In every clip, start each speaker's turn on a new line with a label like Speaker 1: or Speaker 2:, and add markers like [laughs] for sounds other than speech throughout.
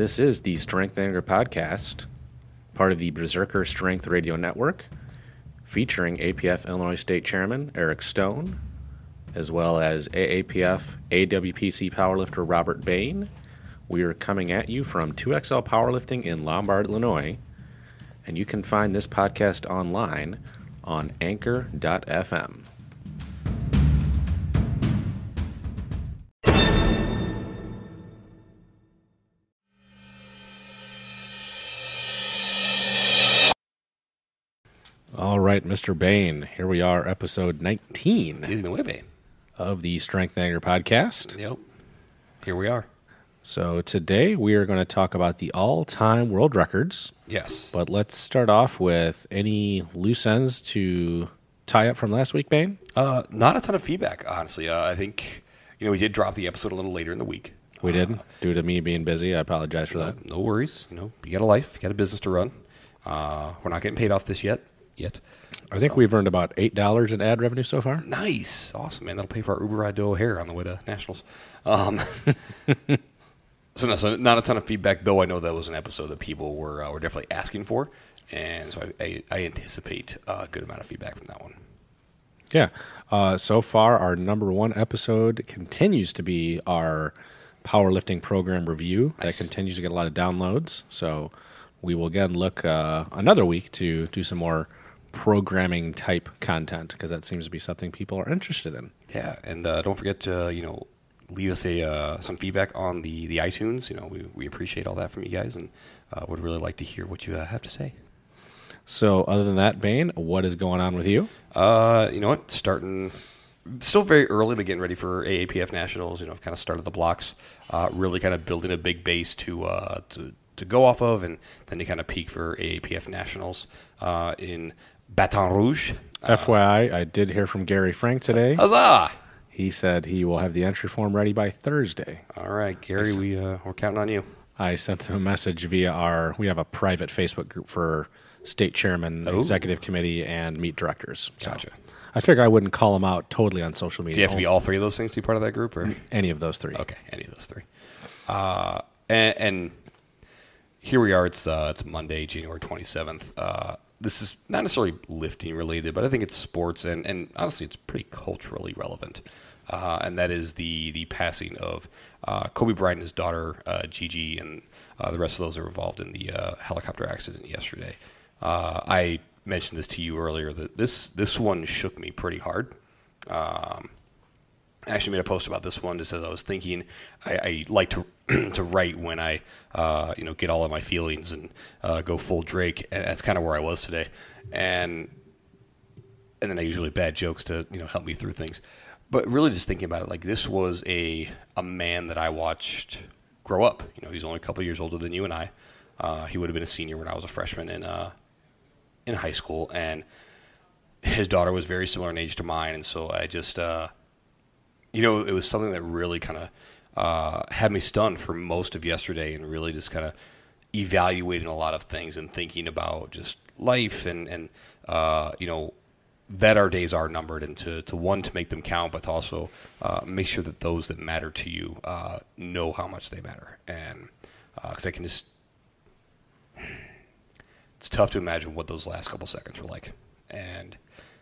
Speaker 1: This is the Strength Anger Podcast, part of the Berserker Strength Radio Network, featuring APF Illinois State Chairman Eric Stone, as well as AAPF AWPC powerlifter Robert Bain. We are coming at you from 2XL Powerlifting in Lombard, Illinois, and you can find this podcast online on anchor.fm. right, Mr. Bain, here we are, episode 19
Speaker 2: Disney Nueve.
Speaker 1: of the Strength Anger Podcast.
Speaker 2: Yep. Here we are.
Speaker 1: So today we are going to talk about the all-time world records,
Speaker 2: Yes.
Speaker 1: but let's start off with any loose ends to tie up from last week, Bain.
Speaker 2: Uh, not a ton of feedback, honestly. Uh, I think, you know, we did drop the episode a little later in the week.
Speaker 1: We did, due to me being busy. I apologize for that.
Speaker 2: No worries. You know, you got a life, you got a business to run. Uh, we're not getting paid off this yet. Yet.
Speaker 1: I think we've earned about eight dollars in ad revenue so far.
Speaker 2: Nice. Awesome, man. That'll pay for our Uber ride to O'Hare on the way to Nationals. Um, [laughs] so, no, so not a ton of feedback, though I know that was an episode that people were, uh, were definitely asking for. And so I, I, I anticipate a good amount of feedback from that one.
Speaker 1: Yeah. Uh, so far, our number one episode continues to be our powerlifting program review.
Speaker 2: Nice.
Speaker 1: That continues to get a lot of downloads. So we will again look uh, another week to do some more programming type content because that seems to be something people are interested in.
Speaker 2: Yeah, and uh, don't forget to you know leave us a uh, some feedback on the the iTunes. You know, we we appreciate all that from you guys, and uh, would really like to hear what you uh, have to say.
Speaker 1: So, other than that, Bain, what is going on with you?
Speaker 2: Uh, you know what? Starting still very early, but getting ready for AAPF nationals. You know, I've kind of started the blocks. Uh, really kind of building a big base to uh, to to go off of, and then to kind of peak for AAPF nationals uh, in Baton Rouge.
Speaker 1: FYI, I did hear from Gary Frank today.
Speaker 2: Huzzah!
Speaker 1: He said he will have the entry form ready by Thursday.
Speaker 2: All right, Gary, we uh, we're counting on you.
Speaker 1: I sent him a message via our. We have a private Facebook group for state chairman,
Speaker 2: Oh.
Speaker 1: executive committee, and meet directors. So
Speaker 2: Gotcha.
Speaker 1: I figure I wouldn't call him out totally on social media.
Speaker 2: Do you have to be all three of those things to be part of that group, or?
Speaker 1: any of those three.
Speaker 2: Okay, any of those three. Uh, and, and here we are. It's uh, it's Monday, January twenty seventh. Uh, this is not necessarily lifting related, but I think it's sports, and, and honestly, it's pretty culturally relevant. Uh, and that is the the passing of uh, Kobe Bryant and his daughter uh, Gigi, and uh, the rest of those that were involved in the uh, helicopter accident yesterday. Uh, I mentioned this to you earlier that this this one shook me pretty hard. Um, I actually made a post about this one just as I was thinking. I, I like to [clears throat] to write when I uh, you know get all of my feelings and uh, go full Drake, and that's kind of where I was today. And and then I usually bad jokes to you know help me through things. But really, just thinking about it, like this was a a man that I watched grow up. You know, he's only a couple years older than you and I. Uh, he would have been a senior when I was a freshman in uh, in high school, and his daughter was very similar in age to mine, and so I just. Uh, you know, it was something that really kind of uh, had me stunned for most of yesterday, and really just kind of evaluating a lot of things and thinking about just life and and uh, you know that our days are numbered, and to to one to make them count, but to also uh, make sure that those that matter to you uh, know how much they matter, and because I can just. It's tough to imagine what those last couple seconds were like, and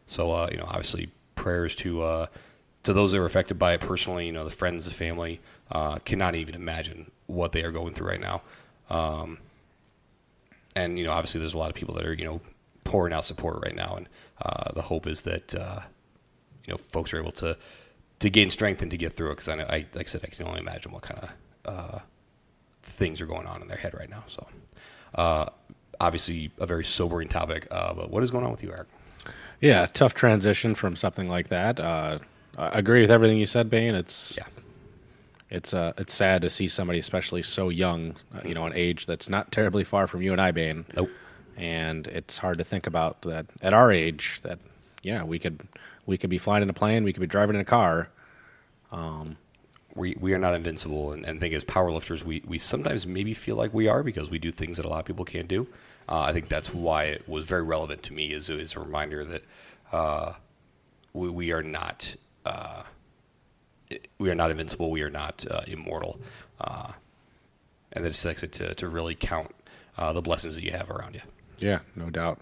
Speaker 2: so uh, you know, obviously, prayers to uh, to those that were affected by it personally. You know, the friends, the family uh, cannot even imagine what they are going through right now. Um, and you know, obviously, there's a lot of people that are you know pouring out support right now, and uh, the hope is that uh, you know folks are able to to gain strength and to get through it. Because I, know, I like I said, I can only imagine what kind of uh, things are going on in their head right now. So, uh, obviously, a very sobering topic. Uh, but what is going on with you, Eric?
Speaker 1: Yeah, tough transition from something like that. Uh, I agree with everything you said, Bain. It's
Speaker 2: Yeah.
Speaker 1: It's uh, it's sad to see somebody, especially so young, uh, you know, an age that's not terribly far from you and I, Bain.
Speaker 2: Nope.
Speaker 1: And it's hard to think about that at our age. That yeah, we could we could be flying in a plane, we could be driving in a car.
Speaker 2: we we are not invincible, and, and thing is, powerlifters, we we sometimes maybe feel like we are because we do things that a lot of people can't do. Uh, I think that's why it was very relevant to me. Is is a reminder that uh, we we are not uh, we are not invincible. We are not uh, immortal. Uh, and then just to to really count uh, the blessings that you have around you.
Speaker 1: Yeah, no doubt.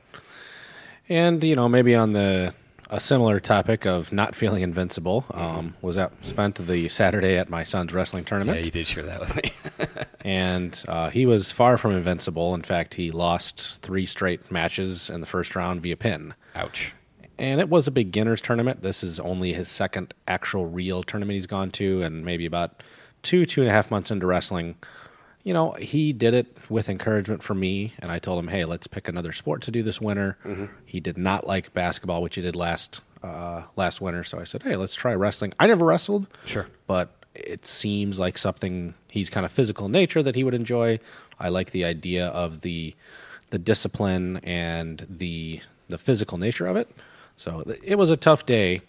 Speaker 1: And you know, maybe on the a similar topic of not feeling invincible um, was that spent the Saturday at my son's wrestling tournament.
Speaker 2: Yeah, you did share that with me. [laughs]
Speaker 1: and uh, he was far from invincible. In fact, he lost three straight matches in the first round via pin.
Speaker 2: Ouch.
Speaker 1: And it was a beginners tournament. This is only his second actual real tournament he's gone to, and maybe about two, two and a half months into wrestling. You know, he did it with encouragement from me, and I told him, "Hey, let's pick another sport to do this winter." He did not like basketball, which he did last uh, last winter. So I said, "Hey, let's try wrestling." I never wrestled,
Speaker 2: Sure.
Speaker 1: but it seems like something he's kind of physical in nature that he would enjoy. I like the idea of the the discipline and the the physical nature of it. So it was a tough day.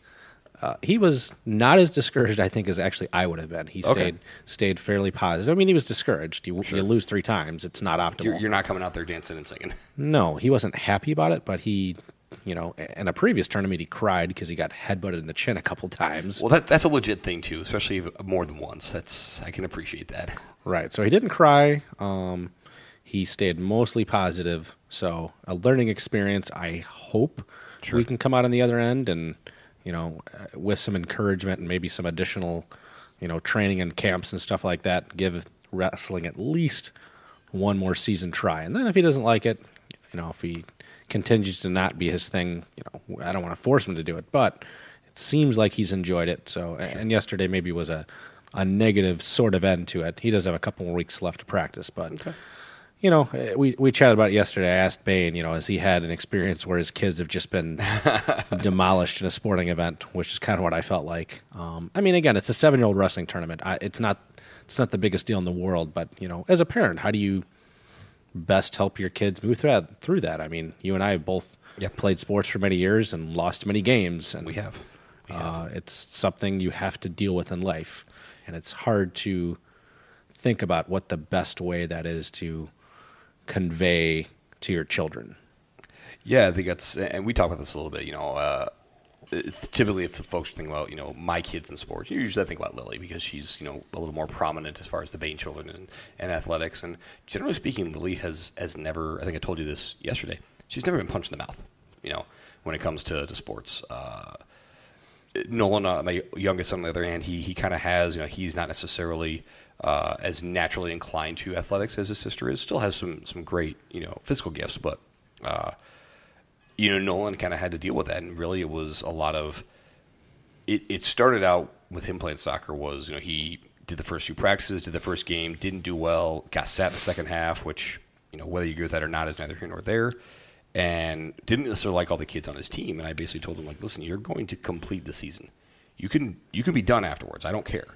Speaker 1: Uh, he was not as discouraged, I think, as actually I would have been. He
Speaker 2: Okay.
Speaker 1: stayed stayed fairly positive. I mean, he was discouraged. You, you lose three times; it's not optimal.
Speaker 2: You're, you're not coming out there dancing and singing. [laughs]
Speaker 1: No, he wasn't happy about it, but he, you know, in a previous tournament, he cried because he got headbutted in the chin a couple times.
Speaker 2: Well, that, that's a legit thing too, especially more than once. That's I can appreciate that.
Speaker 1: Right. So he didn't cry. Um, he stayed mostly positive. So a learning experience. I hope we can come out on the other end and, you know, uh, with some encouragement and maybe some additional, you know, training and camps and stuff like that. Give wrestling at least one more season try. And then if he doesn't like it, you know, if he continues to not be his thing, you know, I don't want to force him to do it, but it seems like he's enjoyed it. So, and yesterday maybe was a, a negative sort of end to it. He does have a couple more weeks left to practice, but you know, eh, we we chatted about it yesterday. I asked Bain, you know, has he had an experience where his kids have just been [laughs] demolished in a sporting event, which is kind of what I felt like. Um, I mean, again, it's a seven year old wrestling tournament. I, it's not it's not the biggest deal in the world, but you know, as a parent, how do you best help your kids move through that? Through that, I mean, you and I have both
Speaker 2: Yep.
Speaker 1: played sports for many years and lost many games, and
Speaker 2: We have. We have.
Speaker 1: uh, it's something you have to deal with in life, and it's hard to think about what the best way that is to convey to your children.
Speaker 2: Yeah, I think that's, and we talk about this a little bit. You know, uh, typically if folks think about you know my kids in sports, usually I think about Lily because she's you know a little more prominent as far as the Bain children and, and athletics. And generally speaking, Lily has has never. I think I told you this yesterday. She's never been punched in the mouth. You know, when it comes to, to sports. Uh, Nolan, uh, my youngest son, on the other hand, he he kind of has, you know, he's not necessarily uh, as naturally inclined to athletics as his sister is. Still has some some great, you know, physical gifts, but uh, you know, Nolan kind of had to deal with that, and really, it was a lot of. It, it started out with him playing soccer. Was you know he did the first few practices, did the first game, didn't do well, got sat the second half, which you know whether you agree with that or not is neither here nor there and didn't necessarily like all the kids on his team. And I basically told him like, listen, you're going to complete the season. You can you can be done afterwards. I don't care,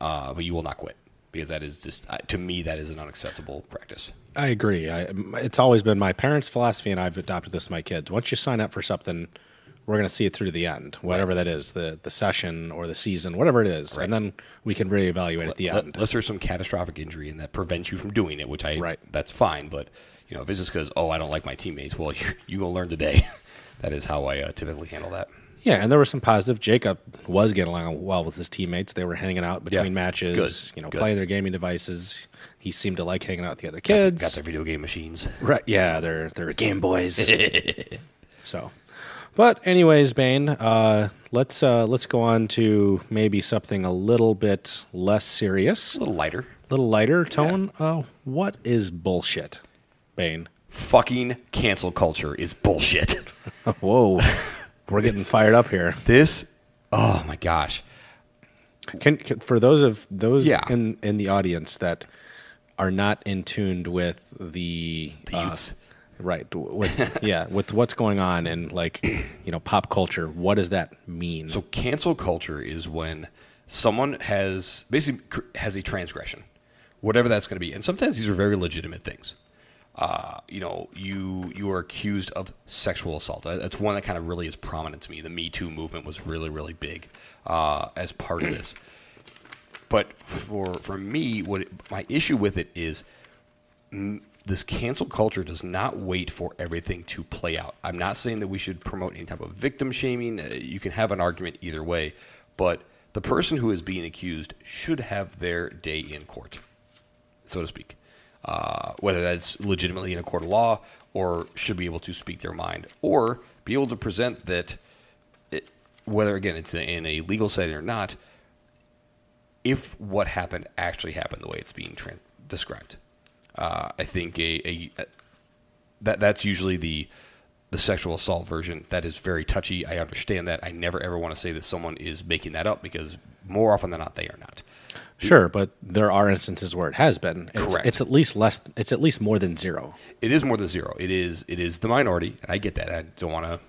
Speaker 2: uh, but you will not quit because that is just uh, to me that is an unacceptable practice.
Speaker 1: I agree. I, it's always been my parents' philosophy, and I've adopted this to my kids. Once you sign up for something, we're going to see it through to the end, whatever that is, the the session or the season, whatever it is, and then we can reevaluate at the end.
Speaker 2: Unless there's some catastrophic injury and that prevents you from doing it, which I
Speaker 1: Right.
Speaker 2: that's fine. But you know, if it's just because oh I don't like my teammates, well [laughs] you you gonna learn today. [laughs] that is how I uh, typically handle that.
Speaker 1: Yeah, and there was some positive. Jacob was getting along well with his teammates. They were hanging out between
Speaker 2: Yeah,
Speaker 1: matches,
Speaker 2: good,
Speaker 1: you know,
Speaker 2: good.
Speaker 1: playing their gaming devices. He seemed to like hanging out with the other kids.
Speaker 2: got their video game machines.
Speaker 1: Right? Yeah, they're they're Game Boys. [laughs] so, but anyways, Bain, uh, let's uh, let's go on to maybe something a little bit less serious,
Speaker 2: A little lighter.
Speaker 1: little lighter tone. Uh, what is bullshit, Bain?
Speaker 2: Fucking cancel culture is bullshit. [laughs]
Speaker 1: Whoa, [laughs] we're getting fired up here.
Speaker 2: this, oh my gosh.
Speaker 1: Can, can for those of those
Speaker 2: Yeah.
Speaker 1: in in the audience that are not in tuned with the, uh, right with [laughs] yeah with what's going on in like you know pop culture what does that mean
Speaker 2: So cancel culture is when someone has basically has a transgression, whatever that's going to be, and sometimes these are very legitimate things. Uh, you know, you you are accused of sexual assault. That's one that kind of really is prominent to me. The Me Too movement was really really big uh, as part of this. But for for me, what it, my issue with it is this cancel culture does not wait for everything to play out. I'm not saying that we should promote any type of victim shaming. Uh, You can have an argument either way, but the person who is being accused should have their day in court. so to speak. Uh, whether that's legitimately in a court of law or should be able to speak their mind or be able to present that, it, whether again it's in a legal setting or not, if what happened actually happened the way it's being described. Uh, I think a, a, a that that's usually the the sexual assault version. That is very touchy. I understand that. I never ever want to say that someone is making that up because more often than not they are not.
Speaker 1: Sure, but there are instances where it has been. It's,
Speaker 2: Correct.
Speaker 1: It's at least less. It's at least more than zero.
Speaker 2: It is more than zero. It is it is the minority, and I get that. I don't want to.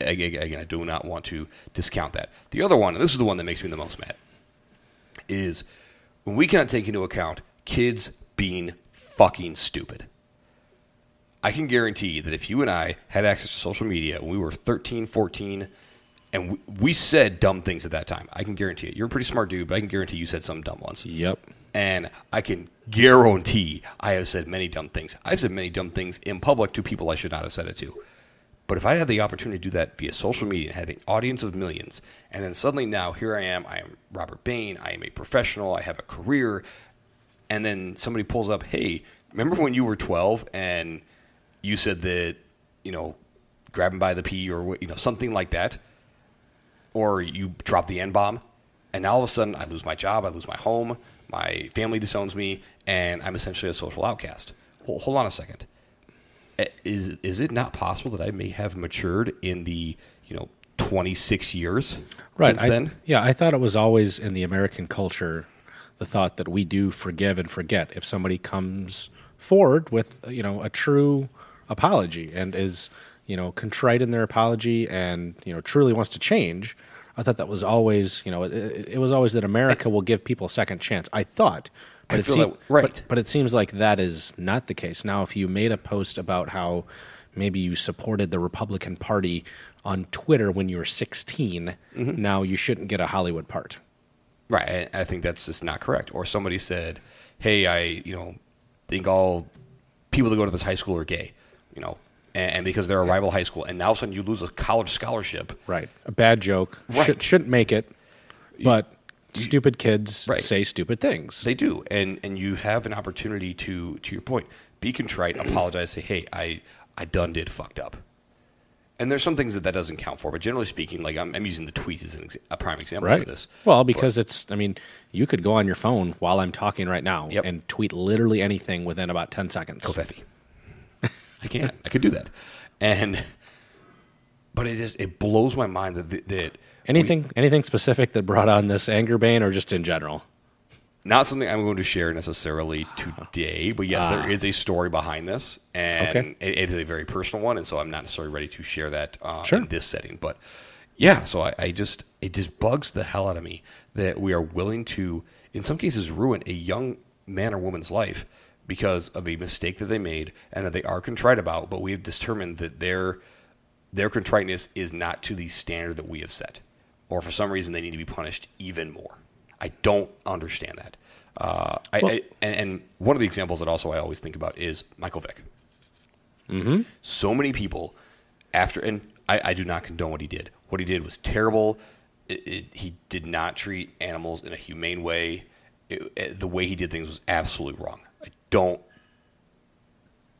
Speaker 2: Again, I do not want to discount that. The other one, and this is the one that makes me the most mad, is when we cannot take into account kids being fucking stupid. I can guarantee that if you and I had access to social media when we were 13, 14, and we, we said dumb things at that time, I can guarantee it. You're a pretty smart dude, but I can guarantee you said some dumb ones.
Speaker 1: Yep.
Speaker 2: And I can guarantee I have said many dumb things. I've said many dumb things in public to people I should not have said it to. But if I had the opportunity to do that via social media and had an audience of millions, and then suddenly now here I am, I am Robert Bain, I am a professional, I have a career, and then somebody pulls up, hey, remember when you were 12 and you said that, you know, grab him by the pee or, you know, something like that, or you drop the N bomb, and now all of a sudden I lose my job, I lose my home, my family disowns me, and I'm essentially a social outcast. Hold, hold on a second. Eh, Is is it not possible that I may have matured in the you know 26 years
Speaker 1: Right.
Speaker 2: since
Speaker 1: I-
Speaker 2: then?
Speaker 1: Yeah, I thought it was always in the American culture the thought that we do forgive and forget if somebody comes forward with you know a true apology and is you know contrite in their apology and you know truly wants to change. I thought that was always you know it, it was always that America will give people a second chance. I thought. But
Speaker 2: I
Speaker 1: it
Speaker 2: feel
Speaker 1: seem-
Speaker 2: that- right.
Speaker 1: but- but it seems like that is not the case. Now, if you made a post about how maybe you supported the Republican Party on Twitter when you were 16,
Speaker 2: Mm-hmm.
Speaker 1: now you shouldn't get a Hollywood part.
Speaker 2: Right. I, I think that's just not correct. Or somebody said, "Hey, I you know think all people that go to this high school are gay," you know, and, because they're a rival high school, and now all of a sudden you lose a college scholarship.
Speaker 1: Right. A bad joke.
Speaker 2: Right.
Speaker 1: Should, shouldn't make it, but stupid kids
Speaker 2: Right.
Speaker 1: say stupid things.
Speaker 2: They do, and and you have an opportunity to to your point, be contrite, apologize, say, "Hey, I I done did fucked up." And there's some things that that doesn't count for, but generally speaking, like I'm, I'm using the tweets as an exa- a prime example
Speaker 1: right.
Speaker 2: for this.
Speaker 1: Well, because it's, I mean, you could go on your phone while I'm talking right now
Speaker 2: Yep.
Speaker 1: and tweet literally anything within about 10 seconds.
Speaker 2: I can't. I could do that, and but it just it blows my mind that that
Speaker 1: Anything, anything specific that brought on this anger Bain or just in general?
Speaker 2: not something I'm going to share necessarily today, but yes, there is a story behind this, and
Speaker 1: Okay.
Speaker 2: it, it is a very personal one, and so I'm not necessarily ready to share that uh,
Speaker 1: Sure.
Speaker 2: in this setting. But yeah, so I, I just it just bugs the hell out of me that we are willing to, in some cases, ruin a young man or woman's life because of a mistake that they made and that they are contrite about, but we have determined that their their contriteness is not to the standard that we have set, or for some reason they need to be punished even more. I don't understand that. Uh, I,
Speaker 1: Well-
Speaker 2: I, and, and one of the examples that also I always think about is Michael Vick. Mm-hmm. So many people after, and I, I do not condone what he did. What he did was terrible. It, it, he did not treat animals in a humane way. It, the way he did things was absolutely wrong. Don't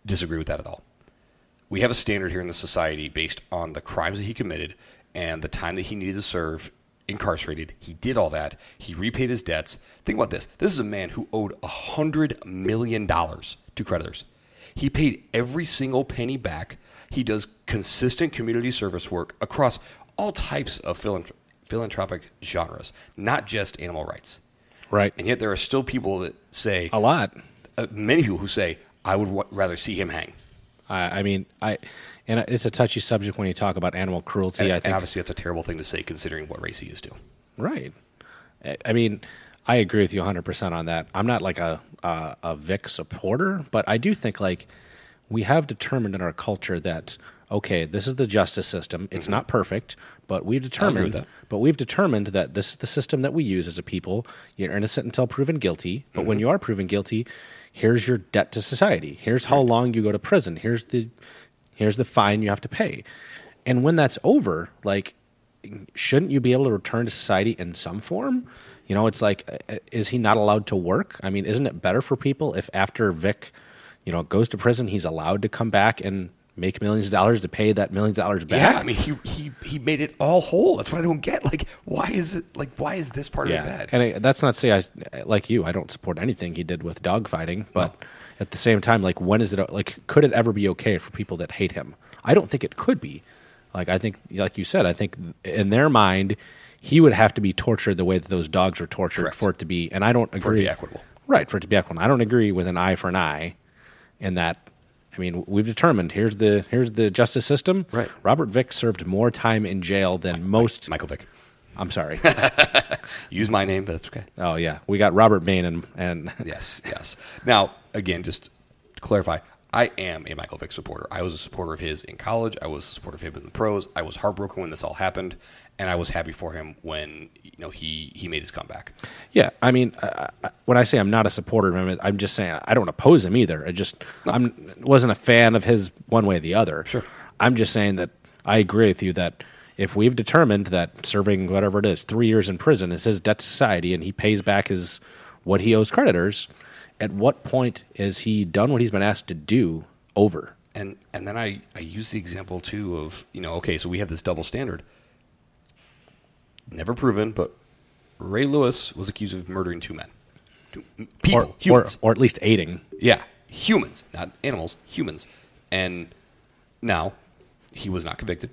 Speaker 2: disagree with that at all. We have a standard here in the society based on the crimes that he committed and the time that he needed to serve incarcerated. He did all that. He repaid his debts. Think about this. This is a man who owed a $100 million to creditors. He paid every single penny back. He does consistent community service work across all types of philanthropic genres, not just animal rights.
Speaker 1: Right.
Speaker 2: And yet there are still people that say,
Speaker 1: A lot.
Speaker 2: Uh, many people who say, I would w- rather see him hang.
Speaker 1: I, I mean, I, and it's a touchy subject when you talk about animal cruelty.
Speaker 2: And,
Speaker 1: I
Speaker 2: and
Speaker 1: think
Speaker 2: obviously, that's a terrible thing to say considering what race he is to.
Speaker 1: Right. I- I mean, I agree with you 100% on that. I'm not like a, a, a Vick supporter, but I do think like we have determined in our culture that, okay, this is the justice system. It's not perfect, but we've determined, but we've determined that this is the system that we use as a people. You're innocent until proven guilty, but when you are proven guilty, here's your debt to society. Here's how long you go to prison. Here's the, here's the fine you have to pay. And when that's over, like shouldn't you be able to return to society in some form? You know, it's like, uh, is he not allowed to work? I mean, isn't it better for people if after Vick, you know, goes to prison, he's allowed to come back and make millions of dollars to pay that millions of dollars back?
Speaker 2: Yeah, I mean, he he he made it all whole. That's what I don't get. Like, why is it like why is this part of it bad?
Speaker 1: And I, that's not to say I like you. I don't support anything he did with dogfighting, but at the same time, like when is it like could it ever be okay for people that hate him? I don't think it could be. Like I think, like you said, I think in their mind, he would have to be tortured the way that those dogs were tortured
Speaker 2: Correct.
Speaker 1: for it to be. And I don't agree.
Speaker 2: For it to be equitable.
Speaker 1: Right for it to be equitable. I don't agree with an eye for an eye, in that. I mean, we've determined here's the here's the justice system.
Speaker 2: Right.
Speaker 1: Robert Vick served more time in jail than most.
Speaker 2: Michael Vick.
Speaker 1: I'm sorry. [laughs]
Speaker 2: Use my name, but that's okay.
Speaker 1: oh yeah, we got Robert Bain and and [laughs]
Speaker 2: Yes, yes. Now, again, just to clarify, I am a Michael Vick supporter. I was a supporter of his in college. I was a supporter of him in the pros. I was heartbroken when this all happened, and I was happy for him when you know he he made his comeback.
Speaker 1: Yeah, I mean, uh, when I say I'm not a supporter of him, I'm just saying I don't oppose him either. I just I'm wasn't a fan of his one way or the other.
Speaker 2: Sure.
Speaker 1: I'm just saying that I agree with you that if we've determined that serving whatever it is three years in prison is his debt to society and he pays back his what he owes creditors, at what point is he done what he's been asked to do over?
Speaker 2: And and then I I use the example too of you know okay, so we have this double standard. Never proven, but Ray Lewis was accused of murdering two men, two people,
Speaker 1: or, or,
Speaker 2: humans.
Speaker 1: or at least aiding.
Speaker 2: Yeah, humans, not animals, humans. And now he was not convicted,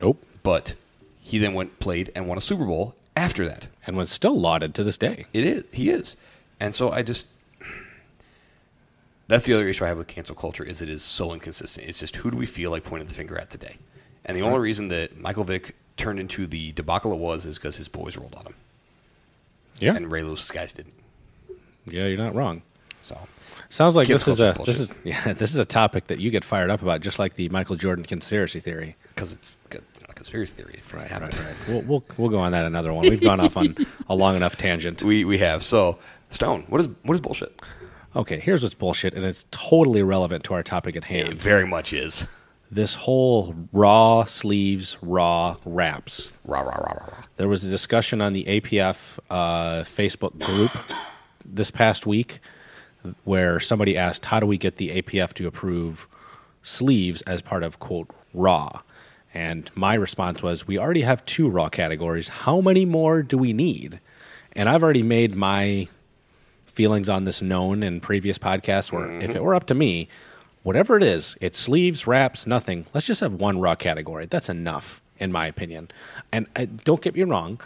Speaker 1: Nope.
Speaker 2: but he then went played and won a Super Bowl after that.
Speaker 1: And was still lauded to this day.
Speaker 2: It is. He is. And so I just that's the other issue I have with cancel culture is it is so inconsistent. It's just who do we feel like pointing the finger at today? And the only reason that Michael Vick turned into the debacle it was is because his boys rolled on him,
Speaker 1: Yeah.
Speaker 2: and Ray Lewis's guys didn't.
Speaker 1: yeah, you're not wrong.
Speaker 2: So
Speaker 1: Sounds like this is a
Speaker 2: culture
Speaker 1: this is yeah [laughs] this is a topic that you get fired up about, just like the Michael Jordan conspiracy theory.
Speaker 2: because it's, a conspiracy theory, if I haven't.
Speaker 1: We'll, we'll we'll go on that another one. We've gone off on a long enough tangent. [laughs]
Speaker 2: We we have so Stone. What is what is bullshit?
Speaker 1: Okay, here's what's bullshit, and it's totally relevant to our topic at
Speaker 2: It
Speaker 1: hand.
Speaker 2: very much is.
Speaker 1: This whole raw sleeves, raw wraps.
Speaker 2: Rah rah rah rah rah.
Speaker 1: There was a discussion on the APF uh, Facebook group this past week where somebody asked, "How do we get the APF to approve sleeves as part of quote raw?" And my response was, "We already have two raw categories. How many more do we need?" And I've already made my feelings on this known in previous podcasts. Where if it were up to me, whatever it is, it's sleeves, wraps, nothing. Let's just have one raw category. That's enough, in my opinion. And uh, don't get me wrong,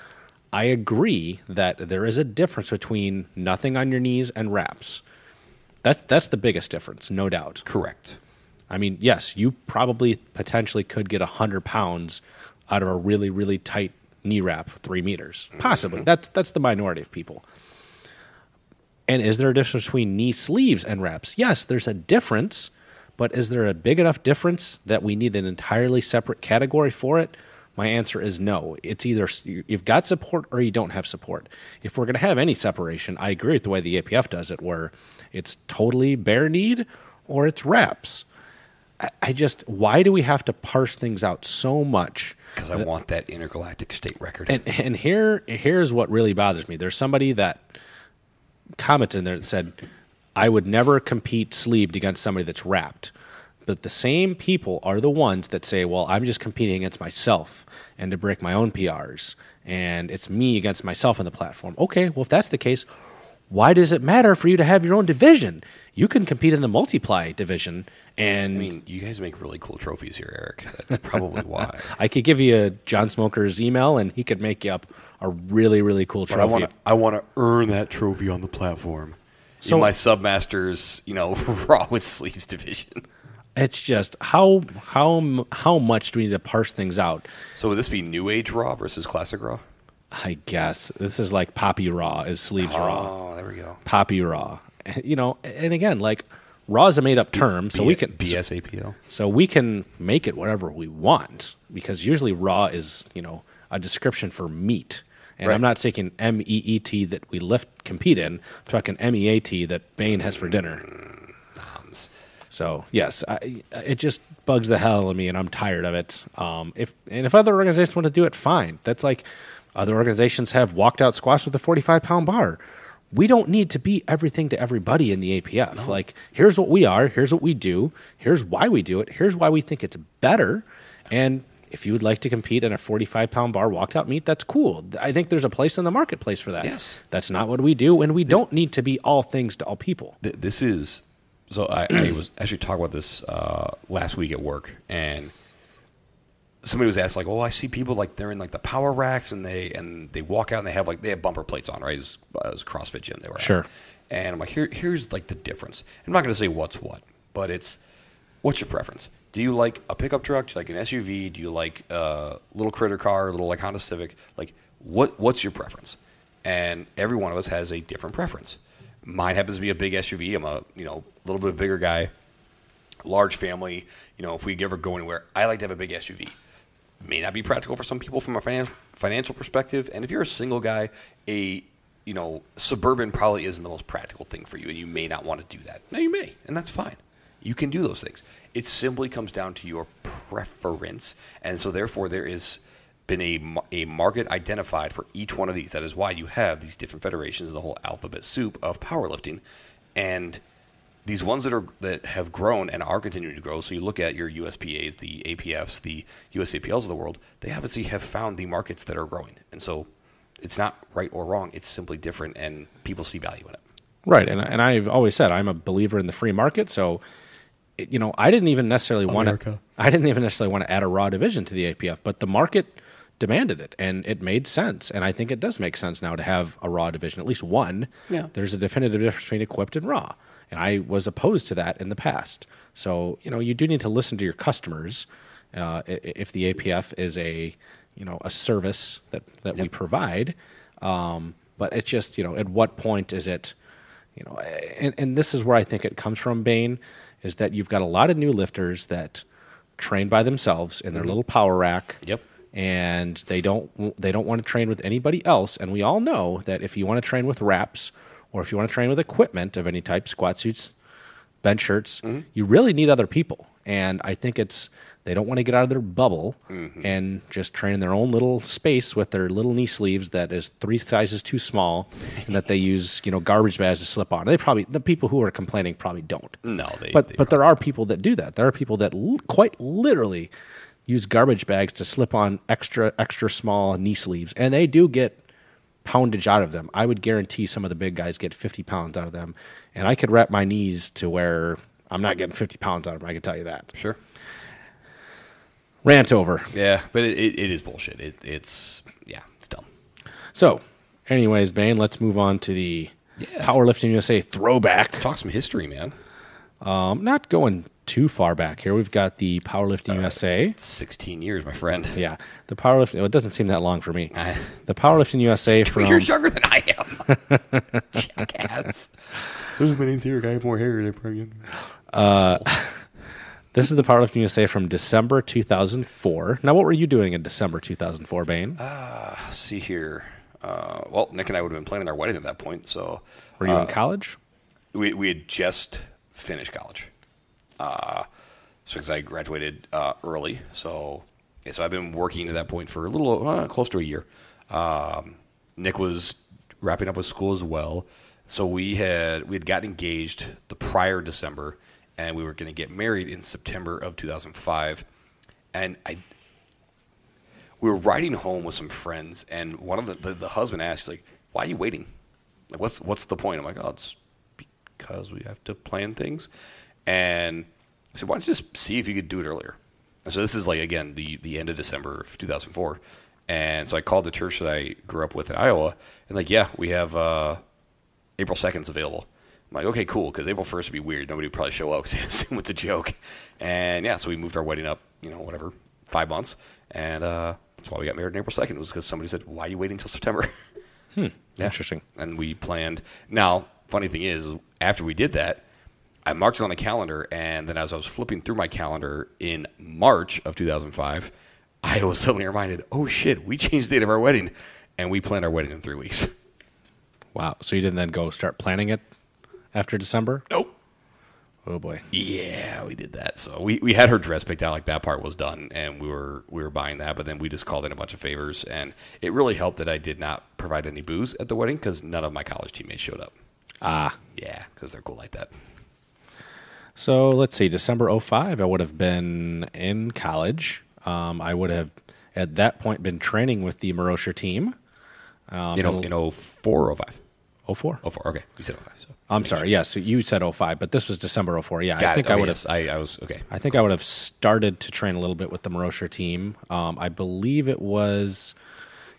Speaker 1: I agree that there is a difference between nothing on your knees and wraps. That's that's the biggest difference, no doubt.
Speaker 2: Correct.
Speaker 1: I mean, yes, you probably potentially could get hundred pounds out of a really really tight knee wrap, three meters, possibly. That's that's the minority of people. And is there a difference between knee sleeves and wraps? Yes, there's a difference, but is there a big enough difference that we need an entirely separate category for it? My answer is no. It's either you've got support or you don't have support. If we're going to have any separation, I agree with the way the APF does it, where it's totally bare need or it's wraps. I, just, why do we have to parse things out so much?
Speaker 2: Because I want that intergalactic state record.
Speaker 1: And and here here's what really bothers me. There's somebody that commented in there that said, I would never compete sleeved against somebody that's wrapped. But the same people are the ones that say, Well, I'm just competing against myself and to break my own PRs. And it's me against myself on the platform. Okay, well, if that's the case, why does it matter for you to have your own division? You can compete in the multiply division, and
Speaker 2: I mean, you guys make really cool trophies here, Eric. That's probably why. [laughs]
Speaker 1: I could give you a John Smoker's email, and he could make you up a really, really cool
Speaker 2: But
Speaker 1: trophy.
Speaker 2: I want to. I want to earn that trophy on the platform.
Speaker 1: So-
Speaker 2: in my submasters, you know, [laughs] raw with sleeves division.
Speaker 1: It's just how how how much do we need to parse things out?
Speaker 2: So would this be new age raw versus classic raw?
Speaker 1: I guess this is like Poppy Raw is sleeves raw,
Speaker 2: Oh, there we go.
Speaker 1: Poppy Raw. [laughs] You know, and again, like Raw is a made up term, so we can
Speaker 2: BSAPL.
Speaker 1: so we can make it whatever we want because usually Raw is you know a description for meat. And
Speaker 2: Right.
Speaker 1: I'm not taking M E E T that we lift compete in. I'm talking M E A T that Bain has for dinner. So yes, I, it just bugs the hell out of me, and I'm tired of it. Um, if and if other organizations want to do it, fine. That's like Other organizations have walked out squats with a 45 pound bar. We don't need to be everything to everybody in the APF. Like, here's what we are, here's what we do, here's why we do it, here's why we think it's better. And if you would like to compete in a 45 pound bar walked out meet, that's cool. I think there's a place in the marketplace for that.
Speaker 2: Yes.
Speaker 1: That's not what we do, and we don't need to be all things to all people.
Speaker 2: Th- this is so I, I [clears throat] was actually talking about this uh, last week at work, and somebody was asked like, "Well, I see people like they're in like the power racks and they and they walk out and they have like they have bumper plates on, right? It's uh, it was a CrossFit gym they were at.
Speaker 1: Sure.
Speaker 2: And I'm like, here here's like the difference. I'm not going to say what's what, but it's what's your preference? Do you like a pickup truck? Do you like an SUV? Do you like a little critter car, a little like Honda Civic? Like what what's your preference? And every one of us has a different preference. Mine happens to be a big SUV. I'm a you know a little bit bigger guy, large family. You know, if we ever go anywhere, I like to have a big SUV may not be practical for some people from a financial financial perspective. And if you're a single guy, a you know suburban probably isn't the most practical thing for you, and you may not want to do that. Now you may, and that's fine. You can do those things. It simply comes down to your preference, and so therefore there is been a, a market identified for each one of these. That is why you have these different federations, the whole alphabet soup of powerlifting, and these ones that are that have grown and are continuing to grow. So you look at your USPA's, the APFs, the USAPLs of the world. They obviously have found the markets that are growing, and so it's not right or wrong. It's simply different, and people see value in it.
Speaker 1: Right, and and I've always said I'm a believer in the free market. So, you know, I didn't even necessarily want to. I didn't even necessarily want to add a raw division to the APF, but the market demanded it, and it made sense. And I think it does make sense now to have a raw division, at least one.
Speaker 2: Yeah.
Speaker 1: There's a definitive difference between equipped and raw, and I was opposed to that in the past. So, you know, you do need to listen to your customers. Uh, if the APF is a, you know, a service that that we provide, um, but it's just, you know, at what point is it? you know, and, and this is where I think it comes from, Bain, is that you've got a lot of new lifters that train by themselves in their mm-hmm. little power rack.
Speaker 2: Yep.
Speaker 1: And they don't they don't want to train with anybody else. And we all know that if you want to train with wraps or if you want to train with equipment of any type, squat suits, bench shirts, mm-hmm. you really need other people. And I think it's they don't want to get out of their bubble mm-hmm. and just train in their own little space with their little knee sleeves that is three sizes too small and that they [laughs] use, you know, garbage bags to slip on. They probably the people who are complaining probably don't.
Speaker 2: No, they.
Speaker 1: But
Speaker 2: they
Speaker 1: but there are people that do that. There are people that l- quite literally use garbage bags to slip on extra extra small knee sleeves, and they do get poundage out of them. I would guarantee some of the big guys get 50 pounds out of them, and I could wrap my knees to where I'm not getting 50 pounds out of him. I can tell you that.
Speaker 2: sure.
Speaker 1: Rant over.
Speaker 2: Yeah, but it, it, it is bullshit. It, it's yeah, it's dumb.
Speaker 1: So, anyways, Bain, let's move on to the
Speaker 2: Yeah, it's-
Speaker 1: Powerlifting USA throwback.
Speaker 2: Talk some history, man.
Speaker 1: Um, not going too far back here. We've got the Powerlifting USA.
Speaker 2: 16 years, my friend. [laughs]
Speaker 1: Yeah, the powerlifting. Well, it doesn't seem that long for me.
Speaker 2: I-
Speaker 1: The Powerlifting USA [laughs] from
Speaker 2: You're younger than I am. [laughs] Jackass. my name's Eric. I have more hair. [laughs]
Speaker 1: this is the Powerlifting USA from December 2004. Now, what were you doing in December 2004, Bain?
Speaker 2: Let's see here. Uh, well, Nick and I would have been planning our wedding at that point, so
Speaker 1: were you in college?
Speaker 2: we we had just finished college. Uh, so because I graduated uh, early, so yeah, so I've been working at that point for a little uh, close to a year. Um, Nick was wrapping up with school as well, so we had we had gotten engaged the prior December, and we were going to get married in September of 2005. And I we were riding home with some friends, and one of the, the, the husband asked, like, why are you waiting? Like, what's, what's the point? I'm like, oh, it's because we have to plan things. And I said, why don't you just see if you could do it earlier? And so this is like, again, the, the end of December of 2004. And so I called the church that I grew up with in Iowa, and like, yeah, we have uh, April 2nd's available. I'm like, okay, cool, because April 1st would be weird. Nobody would probably show up because [laughs] it's a joke. And yeah, so we moved our wedding up, you know, whatever, five months. And uh, that's why we got married on April 2nd, was because somebody said, why are you waiting until September? [laughs] Yeah.
Speaker 1: Interesting.
Speaker 2: And we planned. Now, funny thing is, after we did that, I marked it on the calendar, and then as I was flipping through my calendar in March of 2005, I was [laughs] suddenly reminded, oh shit, we changed the date of our wedding, and we planned our wedding in three weeks.
Speaker 1: Wow. So you didn't then go start planning it after December?
Speaker 2: Nope.
Speaker 1: Oh boy.
Speaker 2: Yeah, we did that. So we, we had her dress picked out, like that part was done, and we were we were buying that. But then we just called in a bunch of favors, and it really helped that I did not provide any booze at the wedding because none of my college teammates showed up.
Speaker 1: Ah.
Speaker 2: Yeah, because they're cool like that.
Speaker 1: So let's see, December 05, I would have been in college. Um, I would have, at that point, been training with the Marosher team. Um,
Speaker 2: you know, in 04 or 05?
Speaker 1: 04.
Speaker 2: 04, okay. You said 05. So
Speaker 1: I'm sorry. Yes, you said 05, but this was December 04. Yeah, I think
Speaker 2: it.
Speaker 1: I would
Speaker 2: yes,
Speaker 1: have.
Speaker 2: I, I was, okay.
Speaker 1: I think I would have started to train a little bit with the Marosher team. Um, I believe it was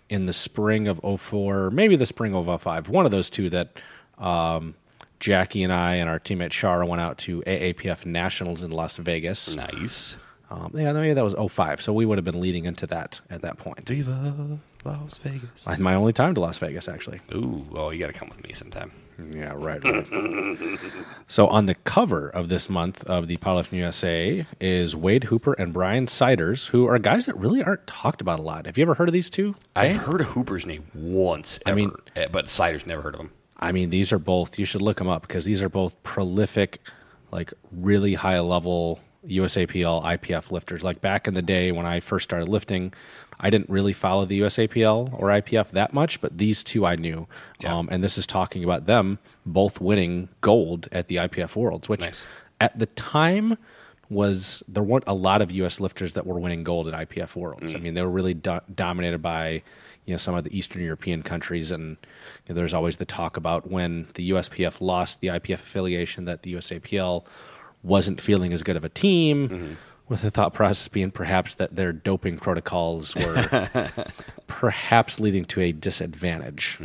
Speaker 1: in the spring of 04, maybe the spring of 05. One of those two that um, Jackie and I and our teammate Shara went out to AAPF Nationals in Las Vegas.
Speaker 2: Nice.
Speaker 1: Um, yeah, maybe that was 05. So we would have been leading into that at that point.
Speaker 2: Viva Las Vegas.
Speaker 1: My- My only time to Las Vegas, actually.
Speaker 2: Ooh, well, you got to come with me sometime.
Speaker 1: Yeah, right. right. so on the cover of this month of the Powerlifting USA is Wade Hooper and Brian Siders, who are guys that really aren't talked about a lot. Have you ever heard of these two?
Speaker 2: I've heard of Hooper's name once, ever,
Speaker 1: mean-
Speaker 2: eh, but Siders never heard of him.
Speaker 1: I mean, these are both. You should look them up because these are both prolific, like really high level USAPL IPF lifters. Like back in the day when I first started lifting, I didn't really follow the USAPL or IPF that much, but these two I knew.
Speaker 2: Yeah.
Speaker 1: Um, and this is talking about them both winning gold at the IPF Worlds, which
Speaker 2: Nice.
Speaker 1: at the time was there weren't a lot of U.S. lifters that were winning gold at IPF Worlds. I mean, they were really do- dominated by you know some of the Eastern European countries, and you know, there's always the talk about when the USPF lost the IPF affiliation that the USAPL wasn't feeling as good of a team. With the thought process being perhaps that their doping protocols were [laughs] perhaps leading to a disadvantage.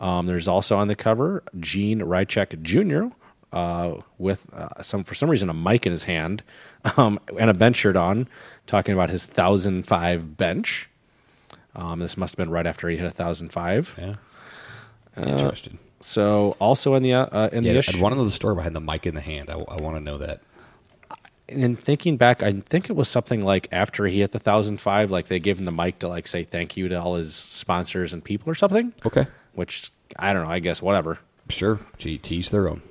Speaker 1: Um, there's also on the cover Gene Rychlak Jr. Uh, with uh, some for some reason a mic in his hand [laughs] um, and a bench shirt on, talking about his thousand five bench. Um, this must have been right after he hit a thousand five.
Speaker 2: Yeah. Interested.
Speaker 1: So also in the uh, in
Speaker 2: Yeah,
Speaker 1: the issue, I'd
Speaker 2: want to know the story behind the mic in the hand. I, want to know that.
Speaker 1: and thinking back, I think it was something like after he hit the thousand five, like they gave him the mic to like say thank you to all his sponsors and people or something.
Speaker 2: Okay.
Speaker 1: Which I don't know. I guess whatever.
Speaker 2: Sure. To each their own.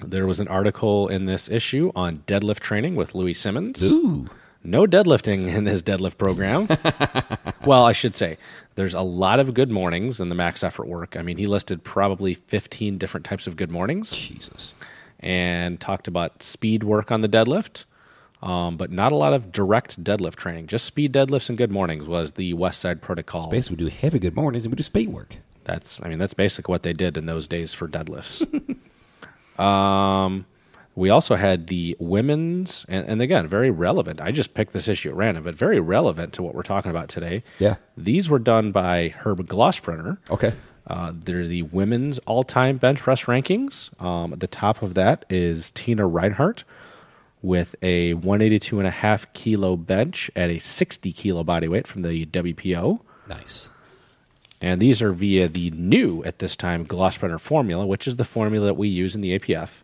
Speaker 1: There was an article in this issue on deadlift training with Louie Simmons.
Speaker 2: Ooh.
Speaker 1: No deadlifting in his deadlift program. [laughs] well, I should say there's a lot of good mornings in the max effort work. I mean, he listed probably 15 different types of good mornings
Speaker 2: Jesus.
Speaker 1: and talked about speed work on the deadlift, um, but not a lot of direct deadlift training. Just speed deadlifts and good mornings was the West Side Protocol.
Speaker 2: Basically, we do heavy good mornings and we do speed work.
Speaker 1: That's, I mean, that's basically what they did in those days for deadlifts. [laughs] um, we also had the women's, and, and again, very relevant. I just picked this issue at random, but very relevant to what we're talking about today.
Speaker 2: Yeah.
Speaker 1: These were done by Herb Glossbrenner.
Speaker 2: Okay.
Speaker 1: Uh, they're the women's all-time bench press rankings. Um, at the top of that is Tina Reinhart with a 182 and a half kilo bench at a 60 kilo body weight from the WPO.
Speaker 2: Nice.
Speaker 1: And these are via the new, at this time, Glossbrenner formula, which is the formula that we use in the APF.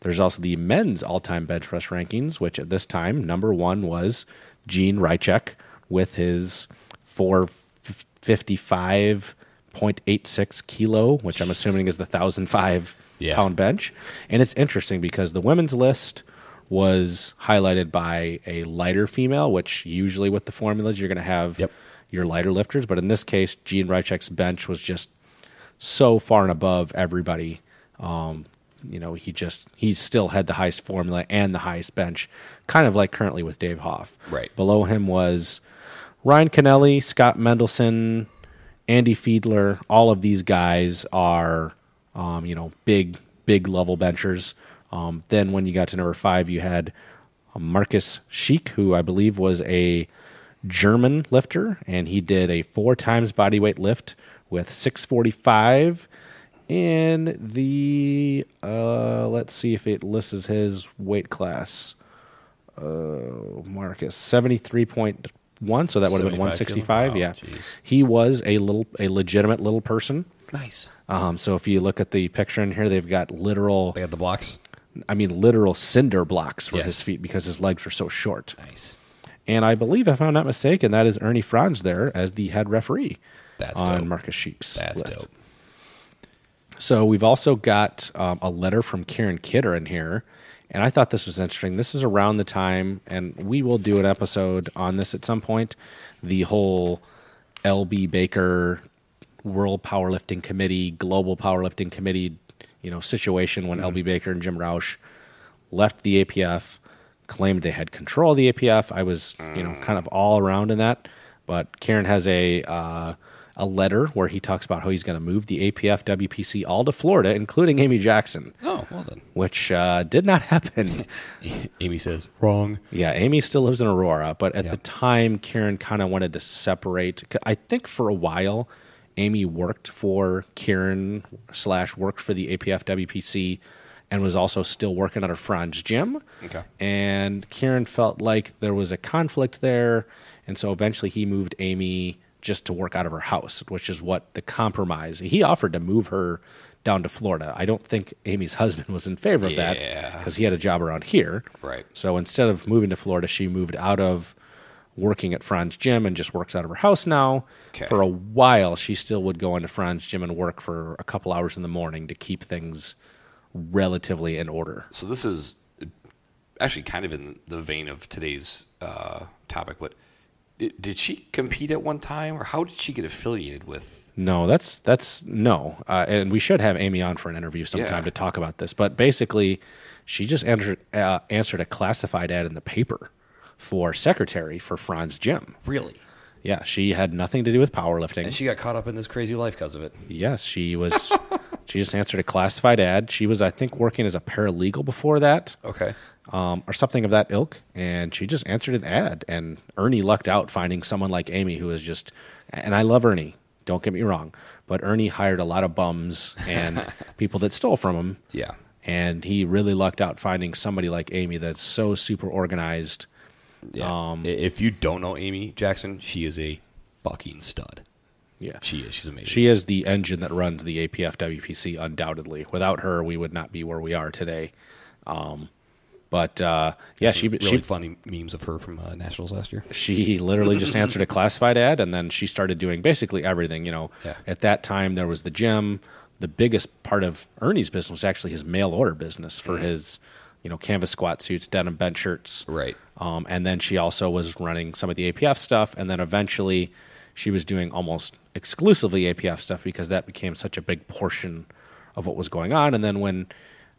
Speaker 1: There's also the men's all time bench press rankings, which at this time, number one was Gene Rychlak with his 455.86 kilo, which I'm assuming is the 1,005
Speaker 2: Yeah.
Speaker 1: pound bench. And it's interesting because the women's list was highlighted by a lighter female, which usually with the formulas you're going to have
Speaker 2: Yep.
Speaker 1: your lighter lifters. But in this case, Gene Rychlak's bench was just so far and above everybody. Um, you know, he just he still had the highest formula and the highest bench, kind of like currently with Dave Hoff.
Speaker 2: Right.
Speaker 1: Below him was Ryan Kennelly, Scott Mendelson, Andy Fiedler. All of these guys are, um, you know, big big level benchers. Um, then when you got to number five, you had uh, Marcus Sheik, who I believe was a German lifter, and he did a four times body weight lift with 645. And the uh, let's see if it lists his weight class. Uh, Marcus seventy three point one, so that would have been one sixty five.
Speaker 2: kilo?
Speaker 1: Yeah,
Speaker 2: Wow, jeez.
Speaker 1: he was a little a legitimate little person.
Speaker 2: Nice.
Speaker 1: Um, so if you look at the picture in here, they've got literal,
Speaker 2: They got the blocks.
Speaker 1: I mean, literal cinder blocks for
Speaker 2: Yes.
Speaker 1: his feet because his legs are so short.
Speaker 2: Nice.
Speaker 1: And I believe, if I'm not mistaken, that is Ernie Frantz there as the head referee
Speaker 2: That's
Speaker 1: on
Speaker 2: dope.
Speaker 1: Marcus Sheik's
Speaker 2: That's
Speaker 1: lift.
Speaker 2: dope.
Speaker 1: So we've also got um, a letter from Karen Kidder in here, And I thought this was interesting. This is around the time, and we will do an episode on this at some point. The whole LB Baker World Powerlifting Committee, Global Powerlifting Committee, you know, situation when LB Baker and Jim Roush left the APF, claimed they had control of the APF. I was, you know, kind of all around in that. But Karen has a uh, a letter where he talks about how he's going to move the APF WPC all to Florida, including Amy Jackson,
Speaker 2: Oh, well then.
Speaker 1: which uh, did not happen. [laughs]
Speaker 2: Amy says wrong.
Speaker 1: Yeah, Amy still lives in Aurora, but at
Speaker 2: Yeah.
Speaker 1: the time, Kieran kind of wanted to separate. I think for a while, Amy worked for Kieran slash worked for the APF WPC, and was also still working at her Frantz gym.
Speaker 2: Okay.
Speaker 1: And Kieran felt like there was a conflict there, and so eventually he moved Amy just to work out of her house, which is what the compromise. He offered to move her down to Florida. I don't think Amy's husband was in favor of that because he had a job around here.
Speaker 2: Right.
Speaker 1: So instead of moving to Florida, she moved out of working at Frantz Gym and just works out of her house now.
Speaker 2: Okay.
Speaker 1: For a while, she still would go into Frantz Gym and work for a couple hours in the morning to keep things relatively in order.
Speaker 2: So this is actually kind of in the vein of today's uh, topic, but did she compete at one time, or how did she get affiliated with?
Speaker 1: No, that's that's no, uh, and we should have Amy on for an interview sometime
Speaker 2: Yeah.
Speaker 1: to talk about this. But basically, she just answered uh, answered a classified ad in the paper for secretary for Frantz Gym.
Speaker 2: Really?
Speaker 1: Yeah, she had nothing to do with powerlifting.
Speaker 2: And she got caught up in this crazy life because of it.
Speaker 1: Yes, she was. [laughs] she just answered a classified ad. She was, I think, working as a paralegal before that,
Speaker 2: Okay.
Speaker 1: Um, or something of that ilk. And she just answered an ad. And Ernie lucked out finding someone like Amy, who is just. And I love Ernie. Don't get me wrong, but Ernie hired a lot of bums and [laughs] people that stole from him.
Speaker 2: Yeah.
Speaker 1: And he really lucked out finding somebody like Amy that's so super organized.
Speaker 2: Yeah.
Speaker 1: Um,
Speaker 2: if you don't know Amy Jackson, she is a fucking stud.
Speaker 1: Yeah.
Speaker 2: She is. She's amazing.
Speaker 1: She is the engine that runs the APF WPC, undoubtedly. Without her, we would not be where we are today. Um, but uh, yeah, she
Speaker 2: really
Speaker 1: she
Speaker 2: funny memes of her from uh, Nationals last year.
Speaker 1: she literally just answered a [laughs] classified ad, and then she started doing basically everything. You know,
Speaker 2: Yeah.
Speaker 1: at that time there was the gym. The biggest part of Ernie's business was actually his mail order business for his, you know, canvas squat suits, denim bench shirts,
Speaker 2: Right.
Speaker 1: um, and then she also was running some of the APF stuff. And then eventually she was doing almost exclusively APF stuff because that became such a big portion of what was going on. And then when,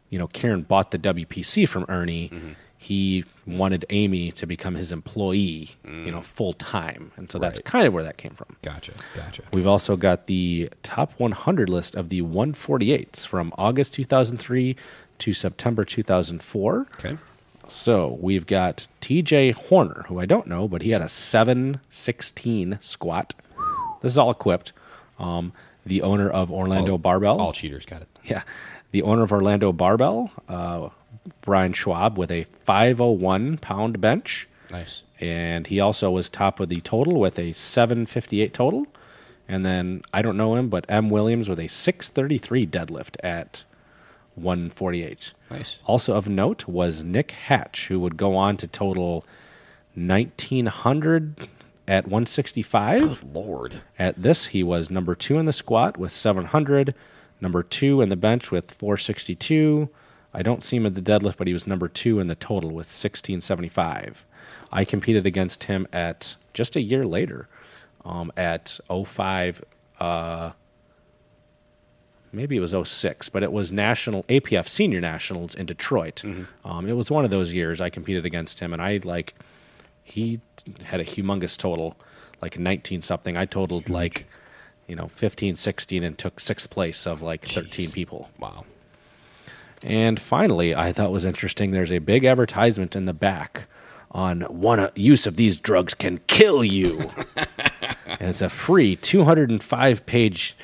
Speaker 1: you know, Kieran bought the WPC from Ernie, he wanted Amy to become his employee, you know, full time. And so that's kind of where that came from.
Speaker 2: Gotcha. Gotcha.
Speaker 1: We've also got the top 100 list of the 148s from August 2003 to September 2004.
Speaker 2: Okay.
Speaker 1: So we've got TJ Horner, who I don't know, but he had a 716 squat. This is all equipped. Um, the owner of Orlando Barbell.
Speaker 2: All cheaters got it.
Speaker 1: Yeah. The owner of Orlando Barbell, uh, Brian Schwab, with a 501 pound bench.
Speaker 2: Nice.
Speaker 1: And he also was top of the total with a 758 total. And then I don't know him, but M. Williams with a 633 deadlift at 148.
Speaker 2: Nice.
Speaker 1: Also of note was Nick Hatch, who would go on to total 1900 at 165.
Speaker 2: Good Lord.
Speaker 1: At this, he was number two in the squat with 700, number two in the bench with 462. I don't see him at the deadlift, but he was number two in the total with 1675. I competed against him at just a year later um, at 05. Uh, maybe it was 06, but it was national APF senior nationals in Detroit. Um, it was one of those years I competed against him, and I like he had a humongous total, like 19 something. I totaled like, you know, 15, 16, and took sixth place of like 13 people.
Speaker 2: Wow.
Speaker 1: And finally, I thought was interesting. There's a big advertisement in the back on one uh, use of these drugs can kill you, [laughs] and it's a free 205 page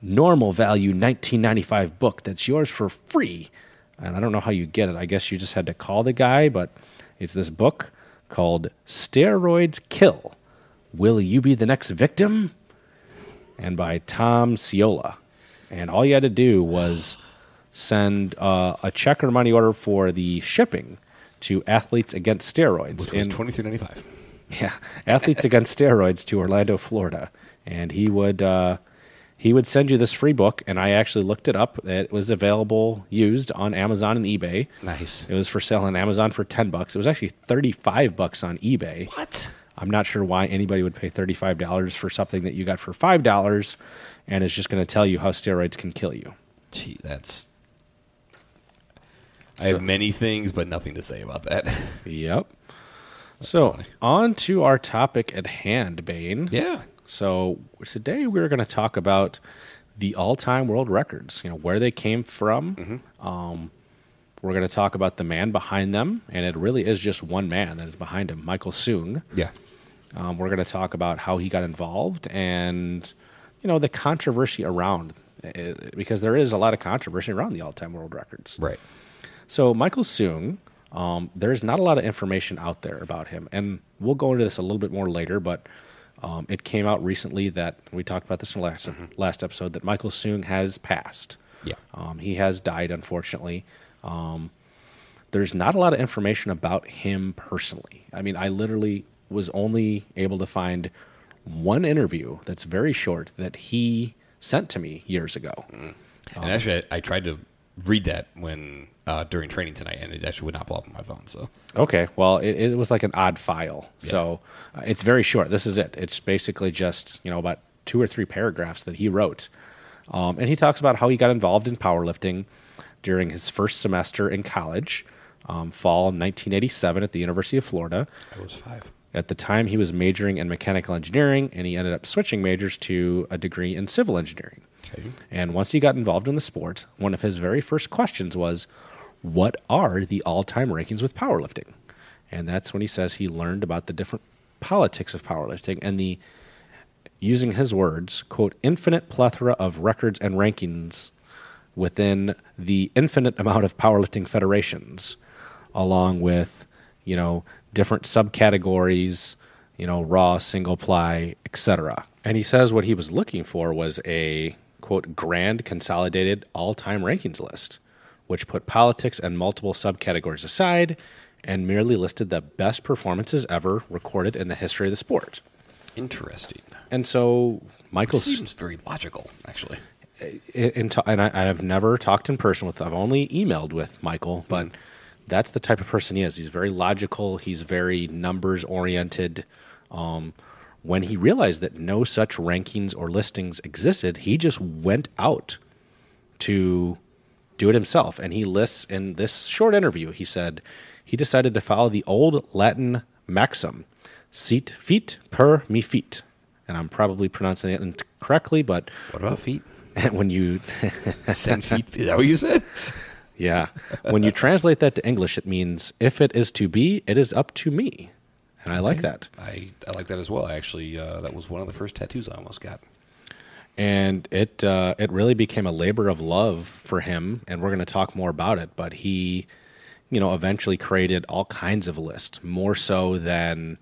Speaker 1: normal value 1995 book that's yours for free. And I don't know how you get it. I guess you just had to call the guy, but it's this book called Steroids Kill. Will you be the next victim? And by Tom Ciola. And all you had to do was send uh, a check or money order for the shipping to Athletes Against Steroids.
Speaker 2: Which was
Speaker 1: in-
Speaker 2: twenty three ninety five.
Speaker 1: yeah, athletes against steroids to Orlando, Florida, and he would uh, he would send you this free book, and I actually looked it up. It was available used on Amazon and eBay.
Speaker 2: Nice.
Speaker 1: It was for sale on Amazon for ten bucks. It was actually thirty five bucks on eBay.
Speaker 2: What?
Speaker 1: I'm not sure why anybody would pay thirty five dollars for something that you got for five dollars, and it's just going to tell you how steroids can kill you.
Speaker 2: Gee, that's. I have many things, but nothing to say about that. [laughs]
Speaker 1: Yep. so
Speaker 2: funny.
Speaker 1: on to our topic at hand, Bain.
Speaker 2: yeah.
Speaker 1: So today we're going to talk about the all-time world records. You know where they came from. Um, we're going to talk about the man behind them, and it really is just one man that is behind him, Michael Soong.
Speaker 2: Yeah.
Speaker 1: Um, we're going to talk about how he got involved and you know the controversy around uh, because there is a lot of controversy around the all-time world records.
Speaker 2: Right.
Speaker 1: So Michael Soong, um, there's not a lot of information out there about him, and we'll go into this a little bit more later. But um, it came out recently that we talked about this in the last last episode that Michael Soong has passed.
Speaker 2: Yeah.
Speaker 1: Um, he has died, unfortunately. Um, there's not a lot of information about him personally. I mean, I literally was only able to find one interview that's very short that he sent to me years ago.
Speaker 2: And actually, I, I tried to read that when uh, during training tonight, and it actually would not pull up on my phone. So
Speaker 1: Okay, well, it, it was like an odd file, so uh, it's very short. This is it. It's basically just you know about two or three paragraphs that he wrote, um, and he talks about how he got involved in powerlifting during his first semester in college, um, fall 1987 at the University of Florida.
Speaker 2: I was five.
Speaker 1: At the time, he was majoring in mechanical engineering, and he ended up switching majors to a degree in civil engineering.
Speaker 2: Okay.
Speaker 1: And once he got involved in the sport, one of his very first questions was, What are the all time rankings with powerlifting? And that's when he says he learned about the different politics of powerlifting and the, using his words, quote, infinite plethora of records and rankings within the infinite amount of powerlifting federations, along with, you know, different subcategories, you know, raw, single ply, etc. And he says what he was looking for was a quote grand consolidated all-time rankings list, which put politics and multiple subcategories aside and merely listed the best performances ever recorded in the history of the sport.
Speaker 2: Interesting.
Speaker 1: And so Michael
Speaker 2: Seems very logical, actually.
Speaker 1: in, t- and I, I have never talked in person with. I've only emailed with Michael, but that's the type of person he is. He's very logical. He's very numbers oriented. Um, when he realized that no such rankings or listings existed, he just went out to do it himself. And he lists in this short interview. He said he decided to follow the old Latin maxim, "Sit feet per me feet." And I'm probably pronouncing it incorrectly, but
Speaker 2: What about feet? [laughs]
Speaker 1: when you [laughs]
Speaker 2: Send feet. Is that what you said? [laughs]
Speaker 1: Yeah. when you translate that to English, it means if it is to be, it is up to me. And I like that.
Speaker 2: I, I like that as well. Actually, uh, that was one of the first tattoos I almost got.
Speaker 1: And it uh, it really became a labor of love for him. And we're going to talk more about it. But he, you know, eventually created all kinds of lists, more so than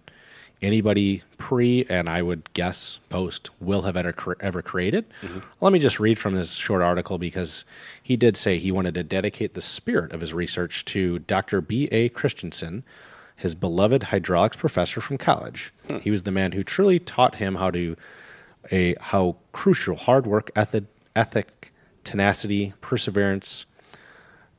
Speaker 1: anybody pre and I would guess post will have ever, ever created. Mm-hmm. Let me just read from this short article because he did say he wanted to dedicate the spirit of his research to Dr. B.A. Christensen, his beloved hydraulics professor from college. Hmm. He was the man who truly taught him how to a how crucial hard work ethic, ethic tenacity, perseverance,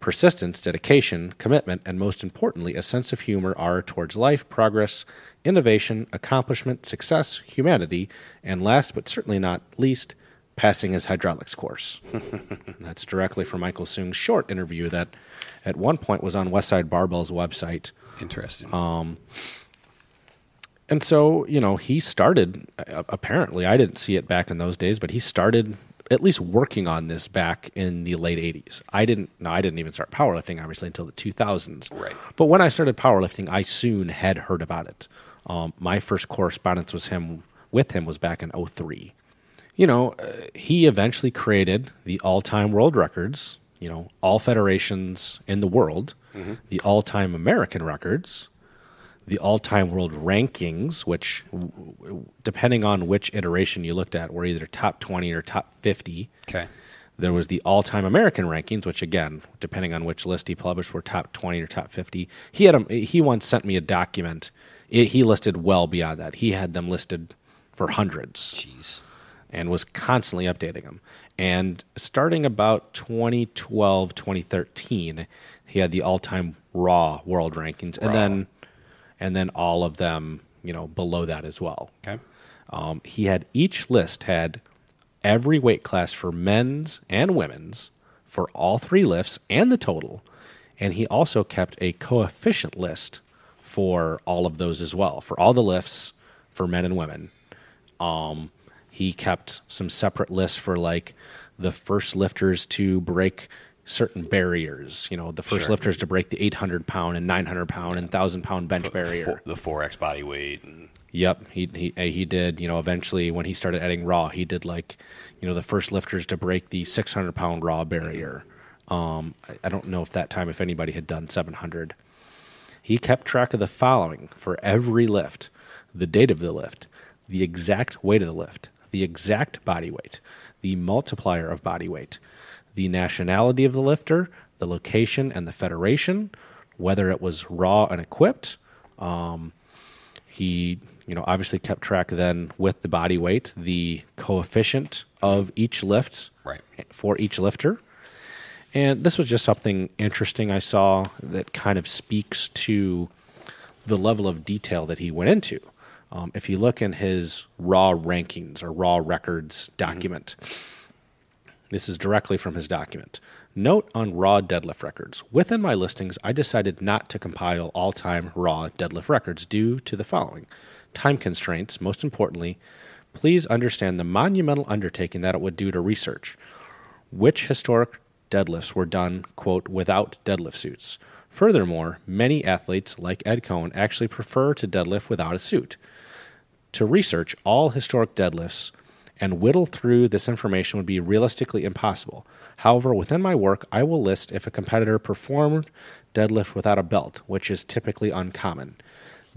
Speaker 1: persistence, dedication, commitment, and most importantly, a sense of humor are towards life, progress, innovation, accomplishment, success, humanity, and last but certainly not least, passing his hydraulics course. [laughs] That's directly from Michael Soong's short interview that at one point was on Westside Barbell's website.
Speaker 2: Interesting.
Speaker 1: Um, And so, you know, he started, apparently, I didn't see it back in those days, but he started at least working on this back in the late 80s. I didn't, no, I didn't even start powerlifting, obviously, until the 2000s.
Speaker 2: Right.
Speaker 1: But when I started powerlifting, I soon had heard about it. Um, my first correspondence was him with him was back in 03. You know, uh, he eventually created the all-time world records, you know, all federations in the world, the all-time American records, the all-time world rankings, which, depending on which iteration you looked at, were either top 20 or top 50.
Speaker 2: okay.
Speaker 1: There was the all-time American rankings, which again, depending on which list he published, were top 20 or top 50. He had a, he once sent me a document. It, he listed well beyond that. He had them listed for hundreds.
Speaker 2: Jeez.
Speaker 1: and was constantly updating them. And starting about 2012, 2013, he had the all-time Raw world rankings, and then and then all of them, you know, below that as well.
Speaker 2: Okay.
Speaker 1: Um, he had each list had every weight class for men's and women's for all three lifts and the total, and he also kept a coefficient list for all of those as well for all the lifts for men and women. Um, he kept some separate lists for like the first lifters to break certain barriers. You know, the first
Speaker 2: Sure.
Speaker 1: lifters to break the 800 pound and 900 pound and 1,000 pound bench barrier.
Speaker 2: Four- the four X body weight. And,
Speaker 1: Yep, he he uh, he did. You know, eventually when he started adding raw, he did like, you know, the first lifters to break the 600 pound raw barrier. Um, I, I don't know if that time if anybody had done 700. He kept track of the following for every lift: the date of the lift, the exact weight of the lift, the exact body weight, the multiplier of body weight, the nationality of the lifter, the location and the federation, whether it was raw and equipped. Um, he, you know, obviously kept track then with the body weight, the coefficient of each lift
Speaker 2: Right.
Speaker 1: for each lifter. And this was just something interesting I saw that kind of speaks to the level of detail that he went into. Um, if you look in his raw rankings or raw records document, this is directly from his document. Note on raw deadlift records. Within my listings, I decided not to compile all time raw deadlift records due to the following time constraints. Most importantly, please understand the monumental undertaking that it would do to research which historic deadlifts were done, quote, without deadlift suits. Furthermore, many athletes, like Ed Coan, actually prefer to deadlift without a suit. To research all historic deadlifts and whittle through this information would be realistically impossible. However, within my work, I will list if a competitor performed deadlift without a belt, which is typically uncommon.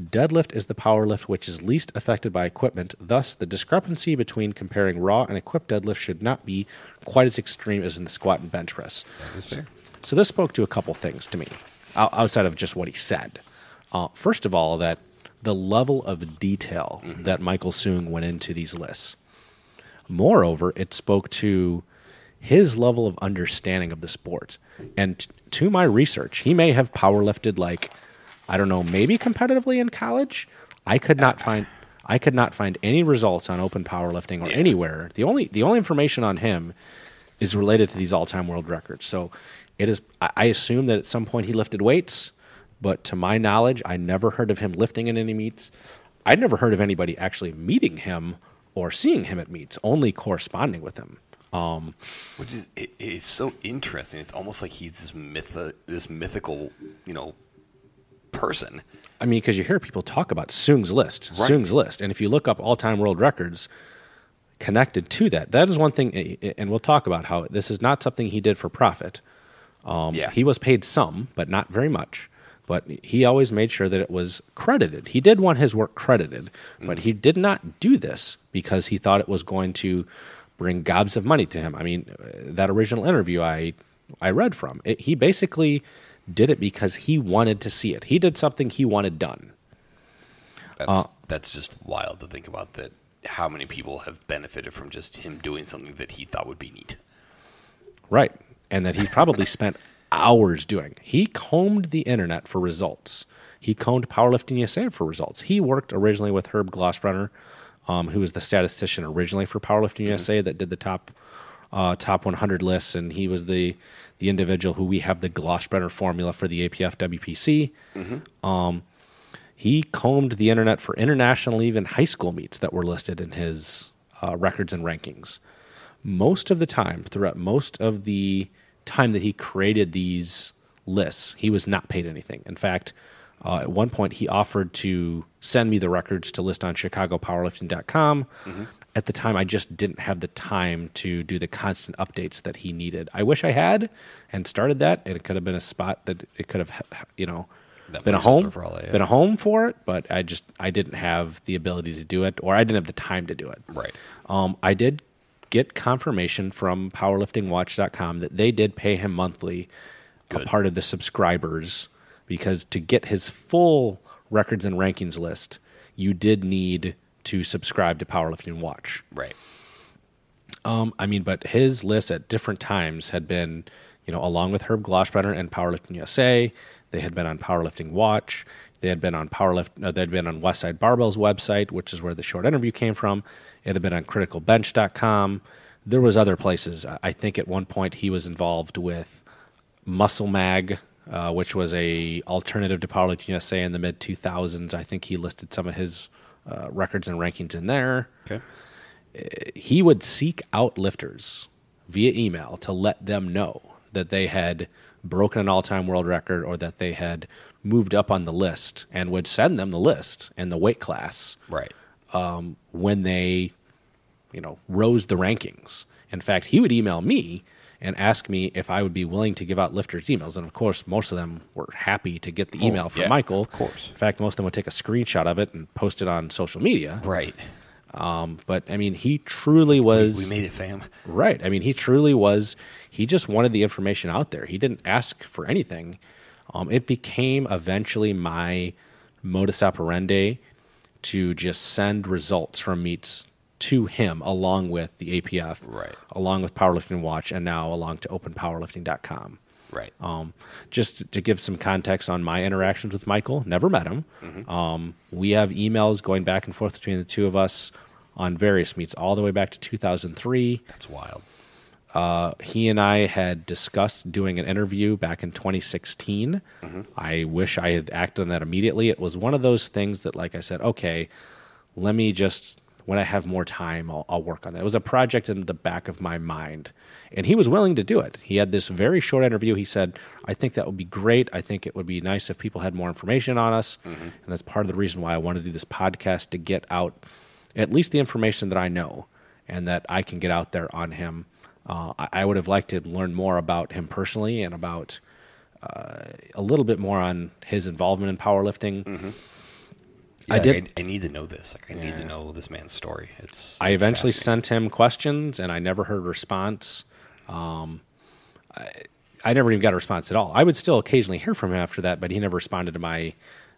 Speaker 1: Deadlift is the power lift which is least affected by equipment, thus, the discrepancy between comparing raw and equipped deadlift should not be quite as extreme as in the squat and bench press. So this spoke to a couple things to me, outside of just what he said. Uh, first of all, that the level of detail that Michael Soong went into these lists. Moreover, it spoke to his level of understanding of the sport. And t- to my research, he may have powerlifted like, I don't know, maybe competitively in college. I could not find I could not find any results on open powerlifting or
Speaker 2: Yeah.
Speaker 1: anywhere. The only the only information on him is related to these all-time world records. So it is. I I assume that at some point he lifted weights, but to my knowledge, I never heard of him lifting in any meets. I'd never heard of anybody actually meeting him or seeing him at meets, only corresponding with him. Um,
Speaker 2: Which is it, it's so interesting. It's almost like he's this myth, this mythical, you know, person.
Speaker 1: I mean, because you hear people talk about Soong's list,
Speaker 2: Right.
Speaker 1: Soong's list, and if you look up all-time world records connected to that, that is one thing. And we'll talk about how this is not something he did for profit. Um,
Speaker 2: Yeah.
Speaker 1: He was paid some, but not very much. But he always made sure that it was credited. He did want his work credited, but he did not do this because he thought it was going to bring gobs of money to him. I mean, that original interview I I read from, it, he basically did it because he wanted to see it. He did something he wanted done.
Speaker 2: That's
Speaker 1: Uh,
Speaker 2: that's just wild to think about. That how many people have benefited from just him doing something that he thought would be neat.
Speaker 1: Right. And that he probably [laughs] spent hours doing. He combed the internet for results. He combed Powerlifting USA for results. He worked originally with Herb Glossbrenner, um, who was the statistician originally for Powerlifting USA that did the top uh, top 100 lists, and he was the the individual who we have the Glossbrenner formula for the APF WPC. Um, he combed the internet for international, even high school meets that were listed in his uh, records and rankings most of the time, throughout most of the time that he created these lists, he was not paid anything. In fact, uh, at one point, he offered to send me the records to list on ChicagoPowerlifting.com. At the time, I just didn't have the time to do the constant updates that he needed. I wish I had and started that, and it could have been a spot that it could have, you know,
Speaker 2: That
Speaker 1: been a home
Speaker 2: for all that, yeah.
Speaker 1: been a home for it. But I just I didn't have the ability to do it, or I didn't have the time to do it.
Speaker 2: Right.
Speaker 1: Um, I did get confirmation from powerliftingwatch.com that they did pay him monthly, a part of the subscribers, because to get his full records and rankings list, you did need to subscribe to Powerlifting Watch.
Speaker 2: Right.
Speaker 1: Um, I mean, but his list at different times had been, you know, along with Herb Glossbrenner and Powerlifting USA, they had been on Powerlifting Watch. They had been on Powerlift. Uh, they had been on Westside Barbell's website, which is where the short interview came from. It had been on CriticalBench.com. There was other places. I think at one point he was involved with Muscle Mag, uh, which was a alternative to Powerlifting USA in the mid 2000s. I think he listed some of his uh, records and rankings in there.
Speaker 2: Okay.
Speaker 1: He would seek out lifters via email to let them know that they had broken an all-time world record or that they had moved up on the list and would send them the list and the weight class
Speaker 2: Right.
Speaker 1: um, when they, you know, rose the rankings. In fact, he would email me and ask me if I would be willing to give out lifters' emails. And of course, most of them were happy to get the email from
Speaker 2: yeah,
Speaker 1: Michael.
Speaker 2: of course.
Speaker 1: In fact, most of them would take a screenshot of it and post it on social media.
Speaker 2: Right.
Speaker 1: Um, but I mean, he truly was
Speaker 2: We made it, fam.
Speaker 1: Right. I mean, he truly was. He just wanted the information out there. He didn't ask for anything. Um, it became eventually my modus operandi to just send results from meets to him along with the APF,
Speaker 2: Right.
Speaker 1: along with Powerlifting Watch, and now along to OpenPowerlifting.com.
Speaker 2: Right.
Speaker 1: Um, just to give some context on my interactions with Michael, never met him. Um, we have emails going back and forth between the two of us on various meets, all the way back to 2003.
Speaker 2: That's wild.
Speaker 1: Uh, he and I had discussed doing an interview back in 2016. I wish I had acted on that immediately. It was one of those things that, like I said, okay, let me just, when I have more time, I'll, I'll work on that. It was a project in the back of my mind. And he was willing to do it. He had this very short interview. He said, I think that would be great. I think it would be nice if people had more information on us. And that's part of the reason why I wanted to do this podcast to get out at least the information that I know and that I can get out there on him. Uh, I, I would have liked to learn more about him personally and about uh, a little bit more on his involvement in powerlifting. I
Speaker 2: Yeah,
Speaker 1: did-
Speaker 2: I, I need to know this. Like, I need to know this man's story. It's.
Speaker 1: I
Speaker 2: it's
Speaker 1: eventually sent him questions, and I never heard a response. Um, I, I never even got a response at all. I would still occasionally hear from him after that, but he never responded to my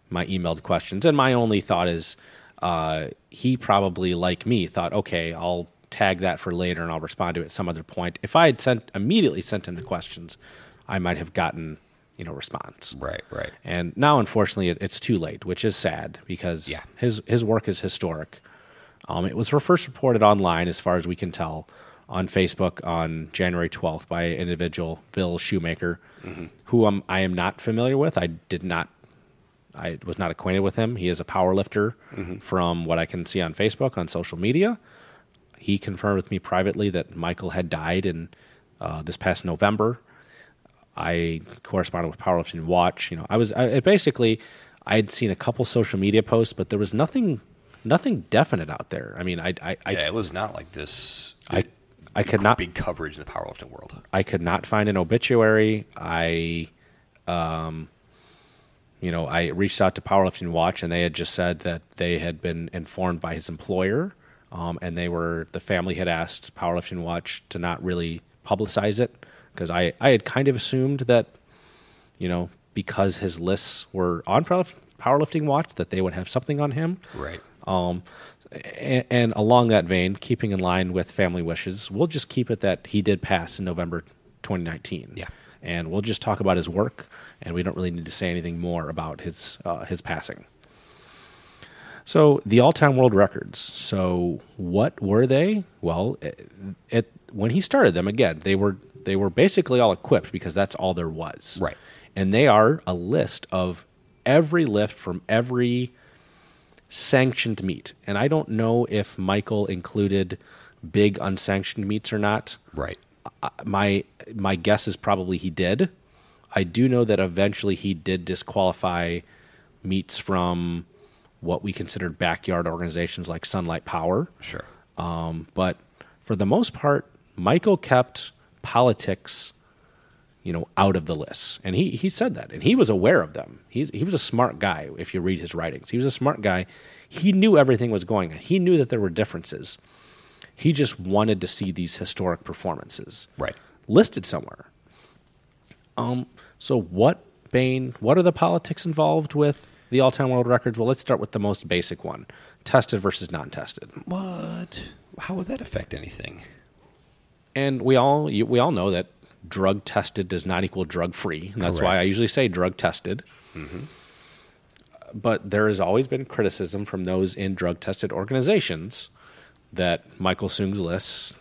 Speaker 1: my emailed questions. And my only thought is, uh, he probably, like me, thought, okay, I'll tag that for later, and I'll respond to it at some other point. If I had sent immediately sent him the questions, I might have gotten you know response.
Speaker 2: Right. Right.
Speaker 1: And now, unfortunately, it, it's too late, which is sad because
Speaker 2: Yeah.
Speaker 1: his his work is historic. Um, it was first reported online, as far as we can tell, on Facebook on January 12th by an individual, Bill Shoemaker, who um, I am not familiar with. I did not, I was not acquainted with him. He is a power lifter from what I can see on Facebook, on social media. He confirmed with me privately that Michael had died in uh, this past November. I corresponded with Powerlifting Watch. You know, I was I, basically I had seen a couple social media posts, but there was nothing nothing definite out there. I mean, I I I,
Speaker 2: yeah, it was not like this.
Speaker 1: I, I could not
Speaker 2: big coverage in the powerlifting world.
Speaker 1: I could not find an obituary. I, um, you know, I reached out to Powerlifting Watch, and they had just said that they had been informed by his employer, um, and they were the family had asked Powerlifting Watch to not really publicize it because I I had kind of assumed that, you know, because his lists were on Powerlifting Watch, that they would have something on him.
Speaker 2: Right.
Speaker 1: Um, and, and along that vein, keeping in line with family wishes, we'll just keep it that he did pass in November 2019.
Speaker 2: Yeah.
Speaker 1: And we'll just talk about his work, and we don't really need to say anything more about his uh, his passing. So the all-time world records. So what were they? Well, it, it when he started them again, they were they were basically all equipped because that's all there was.
Speaker 2: Right.
Speaker 1: And they are a list of every lift from every sanctioned meet. And I don't know if Michael included big unsanctioned meets or not.
Speaker 2: Right.
Speaker 1: Uh, My my guess is probably he did. I do know that eventually he did disqualify meets from what we considered backyard organizations like Sunlight Power.
Speaker 2: Sure.
Speaker 1: Um, but for the most part, Michael kept politics, you know, out of the lists, and he he said that, and he was aware of them. He's he was a smart guy. If you read his writings, he was a smart guy. He knew everything was going on. He knew that there were differences. He just wanted to see these historic performances
Speaker 2: Right.
Speaker 1: listed somewhere. Um. So what, Bain? What are the politics involved with the all-time world records? Well, let's start with the most basic one: tested versus non-tested.
Speaker 2: What? How would that affect anything?
Speaker 1: and we all you, we all know that drug tested does not equal drug free. And that's why I usually say drug tested. Mm-hmm. But there has always been criticism from those in drug tested organizations that Michael Soong's list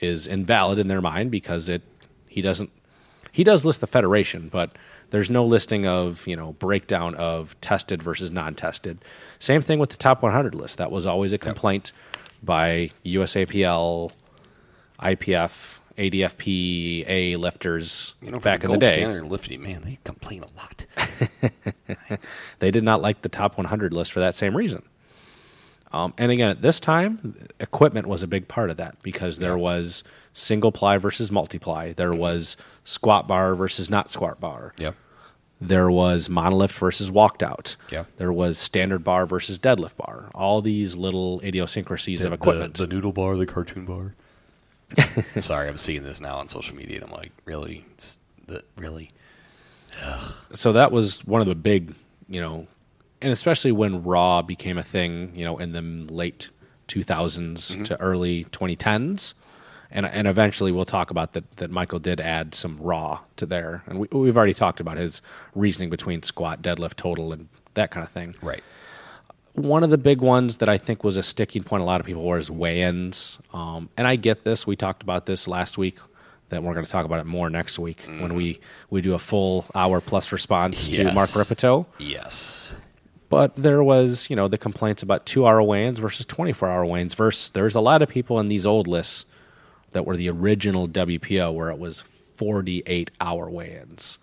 Speaker 1: is invalid in their mind because it he doesn't he does list the federation, but there's no listing of you know breakdown of tested versus non-tested. Same thing with the top 100 list. That was always a complaint by USAPL, IPF, ADFP, A lifters
Speaker 2: You know,
Speaker 1: back in the day.
Speaker 2: standard lifting, man, they complain a lot. [laughs]
Speaker 1: They did not like the top 100 list for that same reason. Um, and again, at this time, equipment was a big part of that because there was single ply versus multiply. There mm-hmm. was squat bar versus not squat bar.
Speaker 2: Yep.
Speaker 1: There was monolift versus walked out.
Speaker 2: Yeah.
Speaker 1: There was standard bar versus deadlift bar. All these little idiosyncrasies of equipment.
Speaker 2: The, the noodle bar, the cartoon bar. [laughs] Sorry, I'm seeing this now on social media, and I'm like, really, It's the, really?
Speaker 1: so that was one of the big, you know, and especially when Raw became a thing, you know, in the late 2000s mm-hmm. to early 2010s, and and eventually we'll talk about that that Michael did add some Raw to there, and we, we've already talked about his reasoning between squat, deadlift, total, and that kind of thing.
Speaker 2: Right.
Speaker 1: One of the big ones that I think was a sticking point, a lot of people were is weigh-ins, um, and I get this. We talked about this last week. That we're going to talk about it more next week when we we do a full hour plus response to Mark Rippetoe.
Speaker 2: Yes.
Speaker 1: But there was, you know, the complaints about two hour weigh-ins versus 24 hour weigh-ins versus there's a lot of people in these old lists that were the original WPO where it was 48 hour weigh-ins.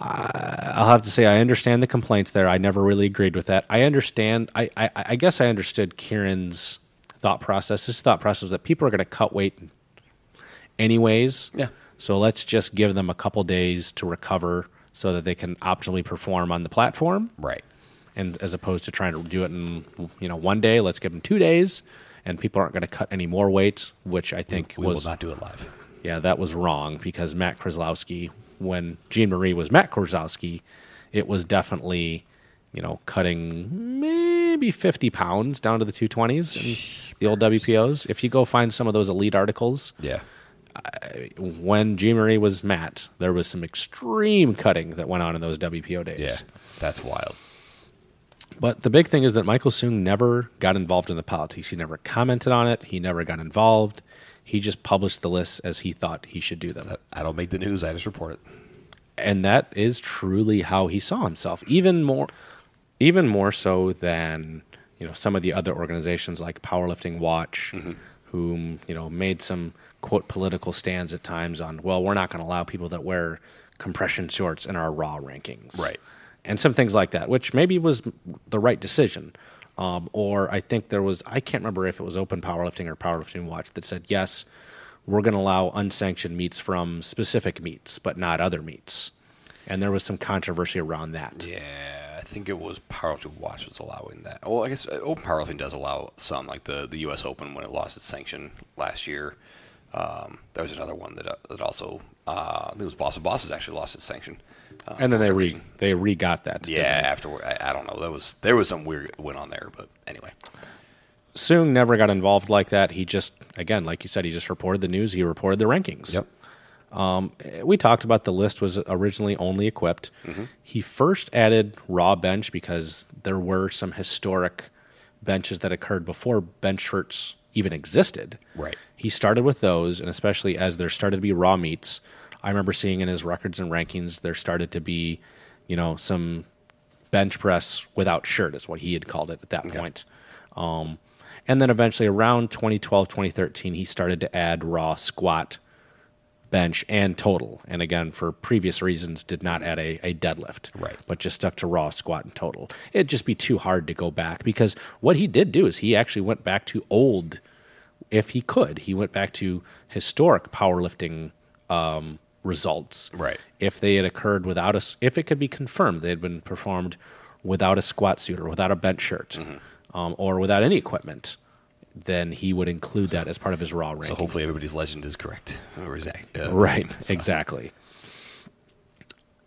Speaker 1: I- I'll have to say I understand the complaints there. I never really agreed with that. I understand. I, I, I guess I understood Kieran's thought process. His thought process was that people are going to cut weight anyways.
Speaker 2: Yeah.
Speaker 1: So let's just give them a couple days to recover so that they can optimally perform on the platform
Speaker 2: Right.
Speaker 1: and as opposed to trying to do it in you know one day let's give them two days and people aren't going to cut any more weight which i think
Speaker 2: We
Speaker 1: was
Speaker 2: will not do it live.
Speaker 1: yeah that was wrong because matt Kroczaleski, when jean marie was matt Kroczaleski, it was definitely you know cutting maybe 50 pounds down to the 220s in the old wpos if you go find some of those elite articles
Speaker 2: Yeah.
Speaker 1: when jean marie was matt there was some extreme cutting that went on in those wpo days
Speaker 2: Yeah. That's wild.
Speaker 1: But the big thing is that Michael Soong never got involved in the politics. He never commented on it. He never got involved. He just published the lists as he thought he should do them.
Speaker 2: That- I don't make the news. I just report it.
Speaker 1: And that is truly how he saw himself. Even more even more so than, you know, some of the other organizations like Powerlifting Watch, mm-hmm. whom, you know, made some quote political stands at times on, well, we're not going to allow people that wear compression shorts in our raw rankings.
Speaker 2: Right.
Speaker 1: And some things like that, which maybe was the right decision. Um, or I think there was, I can't remember if it was Open Powerlifting or Powerlifting Watch that said, yes, we're going to allow unsanctioned meets from specific meets, but not other meets. And there was some controversy around that.
Speaker 2: Yeah, I think it was Powerlifting Watch was allowing that. Well, I guess uh, Open Powerlifting does allow some, like the, the U.S. Open when it lost its sanction last year. Um, there was another one that uh, that also, uh, I think it was Boss of Bosses actually lost its sanction. Uh,
Speaker 1: And then they re,
Speaker 2: reason.
Speaker 1: they re got that.
Speaker 2: yeah, afterward, I, I don't know. That was there was some weird went on there, but anyway,
Speaker 1: Soong never got involved like that. He just, again, like you said, he just reported the news. He reported the rankings. Yep. We talked about the list was originally only equipped. He first added raw bench because there were some historic benches that occurred before bench shirts even existed.
Speaker 2: Right.
Speaker 1: He started with those, and especially as there started to be raw meets, I remember seeing in his records and rankings there started to be, you know, some bench press without shirt is what he had called it at that point. Um, and then eventually around 2012, 2013, he started to add raw squat bench and total. And again, for previous reasons, did not add a, a deadlift.
Speaker 2: Right.
Speaker 1: But just stuck to raw, squat, and total. It'd just be too hard to go back because what he did do is he actually went back to old, if he could, he went back to historic powerlifting um, results.
Speaker 2: Right.
Speaker 1: If they had occurred without a, if it could be confirmed they had been performed without a squat suit or without a bench shirt
Speaker 2: Mm-hmm.
Speaker 1: um, or without any equipment, then he would include that as part of his raw ranking.
Speaker 2: so hopefully everybody's legend is correct [laughs] or is that uh,
Speaker 1: Right,
Speaker 2: so-
Speaker 1: exactly.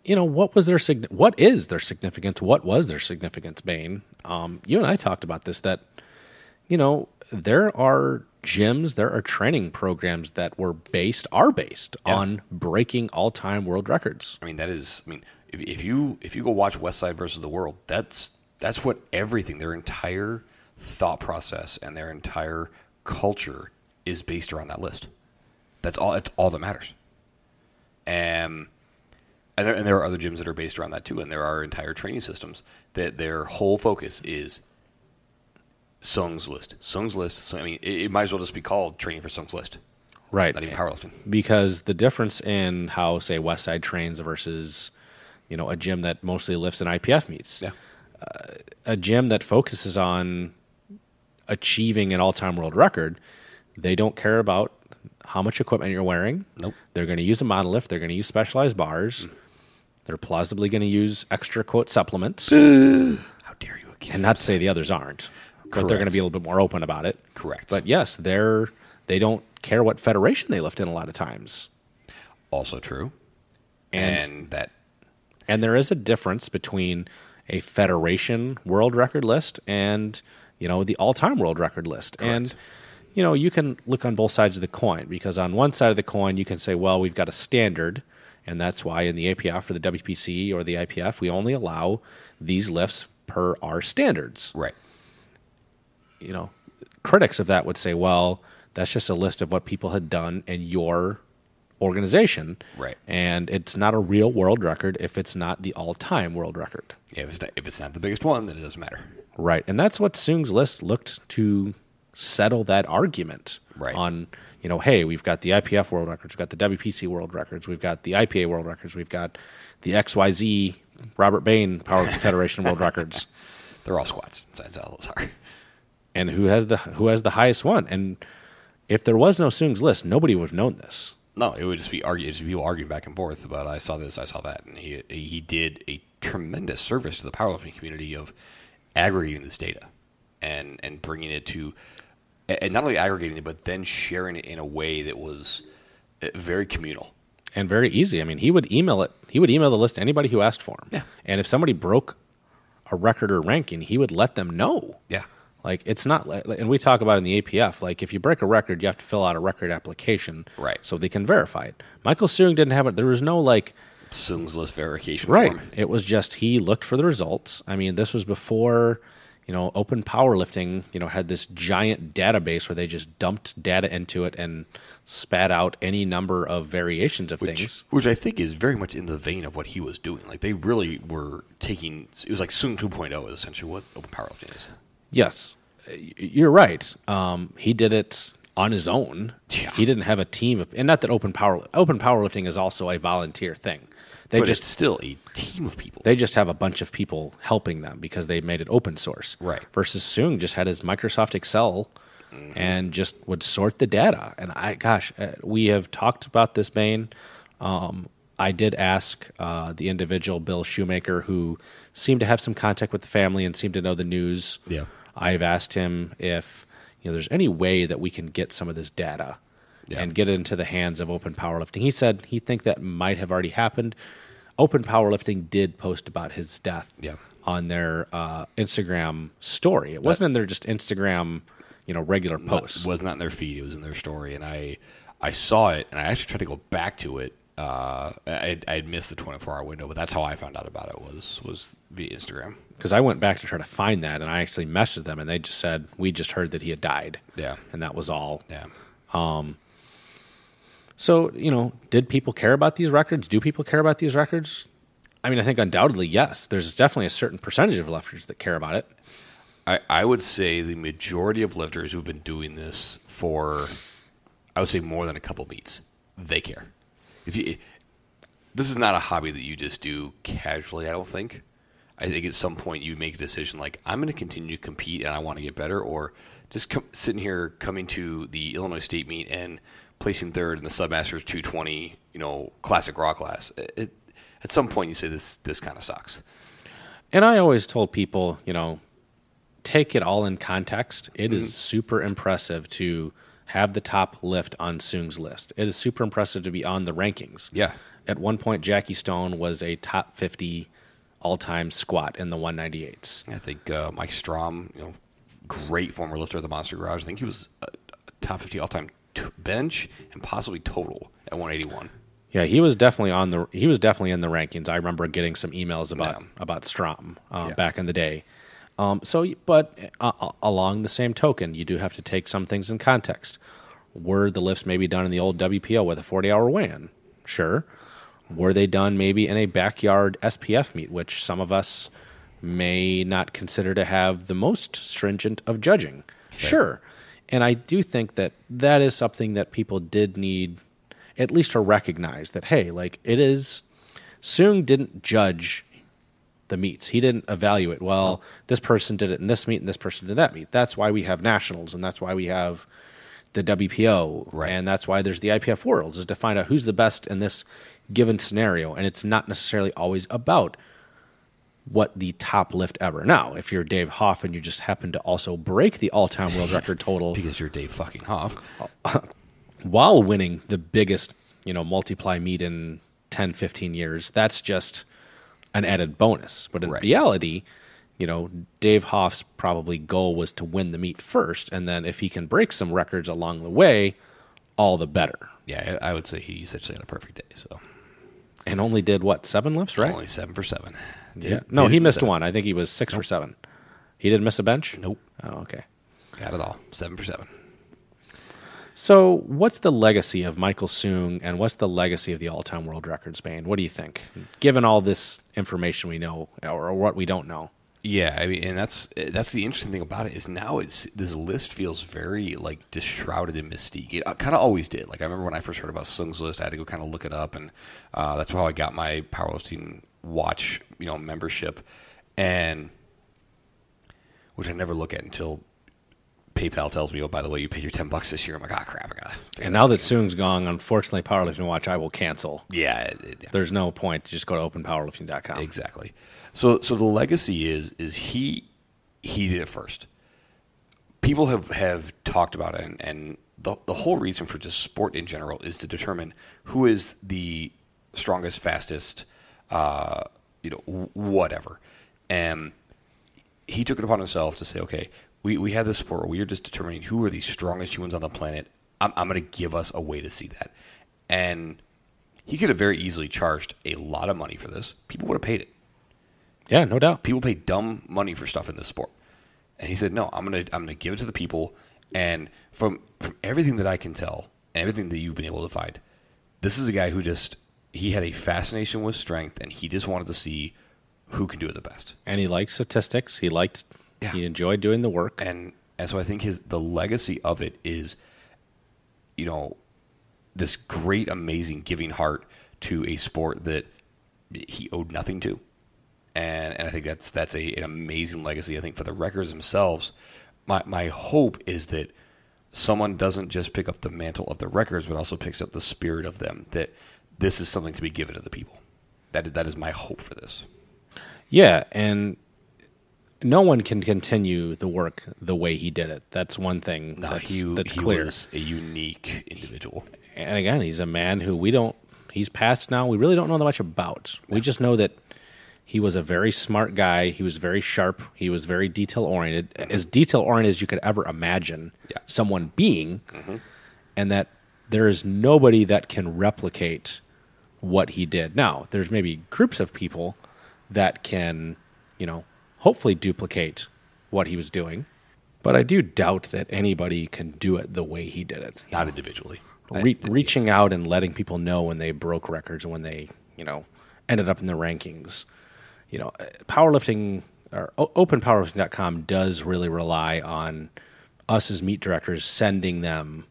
Speaker 1: You know what was their sign- what is their significance? What was their significance, Bain? Um, you and I talked about this. That you know there are gyms, there are training programs that were based are based
Speaker 2: Yeah.
Speaker 1: on breaking all time world records.
Speaker 2: I mean, that is. I mean, if, if you if you go watch West Side versus the World, that's that's what everything, their entire thought process and their entire culture is based around that list. That's all. It's all that matters. And and there, and there are other gyms that are based around that too, and there are entire training systems that their whole focus is Soong's list. Soong's list. So, I mean, it, it might as well just be called training for Soong's list,
Speaker 1: Right.
Speaker 2: not even powerlifting.
Speaker 1: because the difference in how say West Side trains versus you know a gym that mostly lifts in IPF meets.
Speaker 2: Yeah.
Speaker 1: Uh, a gym that focuses on achieving an all-time world record, they don't care about how much equipment you're wearing.
Speaker 2: Nope.
Speaker 1: They're going to use a monolift. They're going to use specialized bars. Mm. They're plausibly going to use extra quote supplements. [gasps]
Speaker 2: How dare you
Speaker 1: and not to say the others aren't, but they're going to be a little bit more open about it.
Speaker 2: Correct.
Speaker 1: But yes, they're they don't care what federation they lift in a lot of times.
Speaker 2: also true.
Speaker 1: And
Speaker 2: and that
Speaker 1: and there is a difference between a federation world record list and you know the all-time world record list. Correct. And you know, you can look on both sides of the coin because on one side of the coin you can say, well, we've got a standard and that's why in the APF or the WPC or the IPF we only allow these lifts per our standards.
Speaker 2: right.
Speaker 1: You know, critics of that would say, well, that's just a list of what people had done in your organization.
Speaker 2: Right.
Speaker 1: And it's not a real world record if it's not the all time world record.
Speaker 2: Yeah, if it's not, if it's not the biggest one, then it doesn't matter.
Speaker 1: Right. And that's what Soong's list looked to settle that argument
Speaker 2: Right.
Speaker 1: on, you know, hey, we've got the IPF world records, we've got the WPC world records, we've got the IPA world records, we've got the XYZ Robert Bain Power Federation world records. [laughs]
Speaker 2: They're all squats. That's all those are.
Speaker 1: And who has the who has the highest one. And if there was no Soong's list, nobody would have known this.
Speaker 2: No, it would just be argue, just people arguing back and forth about I saw this, I saw that, and he he did a tremendous service to the powerlifting community of aggregating this data and and bringing it to and not only aggregating it but then sharing it in a way that was uh, very communal.
Speaker 1: And very easy. I mean, he would email it. He would email the list to anybody who asked for him.
Speaker 2: Yeah.
Speaker 1: And if somebody broke a record or ranking, he would let them know.
Speaker 2: Yeah,
Speaker 1: Like it's not, and we talk about in the APF. Like if you break a record, you have to fill out a record application,
Speaker 2: Right.
Speaker 1: So they can verify it. Michael Soong didn't have it. There was no like
Speaker 2: Soong's list verification
Speaker 1: Right.
Speaker 2: form.
Speaker 1: It was just he looked for the results. I mean, this was before, you know, open powerlifting, you know, had this giant database where they just dumped data into it and spat out any number of variations of
Speaker 2: which,
Speaker 1: things.
Speaker 2: which I think is very much in the vein of what he was doing. Like they really were taking. It was like Sung 2.0 is essentially what open powerlifting is.
Speaker 1: Yes, you're right. Um, he did it on his own.
Speaker 2: Yeah.
Speaker 1: He didn't have a team of, and not that open power open powerlifting is also a volunteer thing. They
Speaker 2: but
Speaker 1: just
Speaker 2: it's still a team of people.
Speaker 1: they just have a bunch of people helping them because they made it open source.
Speaker 2: Right.
Speaker 1: Versus Soong just had his Microsoft Excel and just would sort the data. And I, gosh, uh, we have talked about this, Bain. Um, I did ask uh, the individual, Bill Shoemaker, who seemed to have some contact with the family and seemed to know the news.
Speaker 2: Yeah.
Speaker 1: I've asked him if you know there's any way that we can get some of this data
Speaker 2: Yeah.
Speaker 1: and get it into the hands of Open Powerlifting. He said he think that might have already happened. Open Powerlifting did post about his death
Speaker 2: Yeah.
Speaker 1: on their uh, Instagram story. It wasn't in their just Instagram, you know, regular posts.
Speaker 2: It was not in their feed; it was in their story, and I I saw it, and I actually tried to go back to it. Uh, I I had missed the 24 hour window, but that's how I found out about it was was via Instagram.
Speaker 1: Because I went back to try to find that, and I actually messaged them, and they just said we just heard that he had died.
Speaker 2: Yeah.
Speaker 1: and that was all.
Speaker 2: Yeah, Um.
Speaker 1: So, you know, did people care about these records? Do people care about these records? I mean, I think undoubtedly yes. There's definitely a certain percentage of lifters that care about it.
Speaker 2: I I would say the majority of lifters who've been doing this for, I would say more than a couple meets, they care. If you, this is not a hobby that you just do casually. I don't think. I think at some point you make a decision like I'm going to continue to compete and I want to get better, or just come, sitting here coming to the Illinois State meet and placing third in the Submasters 220, you know, classic raw class. It, it, at some point you say this this kind of sucks.
Speaker 1: And I always told people, you know, take it all in context. It is mm-hmm. super impressive to have the top lift on Soong's list. It is super impressive to be on the rankings.
Speaker 2: Yeah.
Speaker 1: At one point, Jackie Stone was a top 50 all time squat in the 198s.
Speaker 2: I think uh, Mike Strom, you know, great former lifter of the Monster Garage. I think he was uh, top 50 all time t- bench and possibly total at 181.
Speaker 1: Yeah, he was definitely on the he was definitely in the rankings. I remember getting some emails about
Speaker 2: Yeah.
Speaker 1: about Strom um,
Speaker 2: Yeah.
Speaker 1: back in the day. Um, so, but uh, uh, along the same token, you do have to take some things in context. Were the lifts maybe done in the old WPO with a forty hour weigh-in? Sure. Were they done maybe in a backyard SPF meet, which some of us may not consider to have the most stringent of judging? Sure. And I do think that that is something that people did need at least to recognize that, hey, like it is, Soong didn't judge the meets. He didn't evaluate, well, this person did it in this meet and this person did that meet. That's why we have nationals and that's why we have the WPO.
Speaker 2: Right.
Speaker 1: And that's why there's the IPF Worlds, is to find out who's the best in this given scenario. And it's not necessarily always about what the top lift ever. Now, if you're Dave Hoff and you just happen to also break the all time world [laughs] record total
Speaker 2: Because you're Dave fucking Hoff. [laughs]
Speaker 1: while winning the biggest, you know, multiply meet in 10, 15 years, that's just an added bonus. But in
Speaker 2: Right.
Speaker 1: reality, you know, Dave Hoff's probably goal was to win the meet first, and then if he can break some records along the way, all the better.
Speaker 2: Yeah, I would say he essentially had a perfect day. So
Speaker 1: And only did what seven lifts, right?
Speaker 2: only seven for seven.
Speaker 1: yeah. No, he missed
Speaker 2: seven.
Speaker 1: one. I think he was six for seven. He didn't miss a bench.
Speaker 2: Nope,
Speaker 1: Oh, okay.
Speaker 2: got it all. Seven for seven.
Speaker 1: So, what's the legacy of Michael Soong, and what's the legacy of the all-time world records band? What do you think, given all this information we know, or, or what we don't know?
Speaker 2: Yeah, I mean, and that's that's the interesting thing about it is now it's this list feels very like shrouded in mystique. It kind of always did. Like I remember when I first heard about Soong's list, I had to go kind of look it up, and uh, that's how I got my powerlifting watch, you know, membership, and which I never look at until PayPal tells me, "Oh, by the way, you paid your ten bucks this year." I'm like, "Ah, crap, I gotta."
Speaker 1: And now that Soong's gone, unfortunately, Powerlifting Watch I will cancel.
Speaker 2: yeah, it, it-
Speaker 1: There's no point. Just go to openpowerlifting.com.
Speaker 2: Exactly. So so the legacy is is he he did it first. People have, have talked about it, and, and the the whole reason for just sport in general is to determine who is the strongest, fastest, uh, you know, whatever. And he took it upon himself to say, okay, we, we have this sport. Where we are just determining who are the strongest humans on the planet. I'm, I'm going to give us a way to see that. And he could have very easily charged a lot of money for this. People would have paid it
Speaker 1: Yeah, no doubt.
Speaker 2: people pay dumb money for stuff in this sport. And he said, "No, I'm gonna I'm gonna give it to the people." And from from everything that I can tell, and everything that you've been able to find, this is a guy who just he had a fascination with strength, and he just wanted to see who can do it the best.
Speaker 1: And he liked statistics. He liked.
Speaker 2: Yeah.
Speaker 1: He enjoyed doing the work.
Speaker 2: And and so I think his the legacy of it is, you know, this great, amazing giving heart to a sport that he owed nothing to. And, and I think that's that's a, an amazing legacy. I think for the records themselves, my my hope is that someone doesn't just pick up the mantle of the records, but also picks up the spirit of them. That this is something to be given to the people. That that is my hope for this.
Speaker 1: Yeah, and no one can continue the work the way he did it. That's one thing
Speaker 2: No,
Speaker 1: that's,
Speaker 2: he,
Speaker 1: that's
Speaker 2: he
Speaker 1: clear.
Speaker 2: was a unique individual.
Speaker 1: and again, he's a man who we don't. He's passed now. We really don't know that much about. We just know that he was a very smart guy. He was very sharp. He was very detail oriented, mm-hmm. as detail oriented as you could ever imagine
Speaker 2: Yeah.
Speaker 1: someone being, mm-hmm. and that there is nobody that can replicate what he did. Now, there's maybe groups of people that can, you know, hopefully duplicate what he was doing, but I do doubt that anybody can do it the way he did it
Speaker 2: Not individually.
Speaker 1: re- reaching out and letting people know when they broke records and when they, you know, ended up in the rankings. You know, powerlifting or openpowerlifting.com does really rely on us as meet directors sending them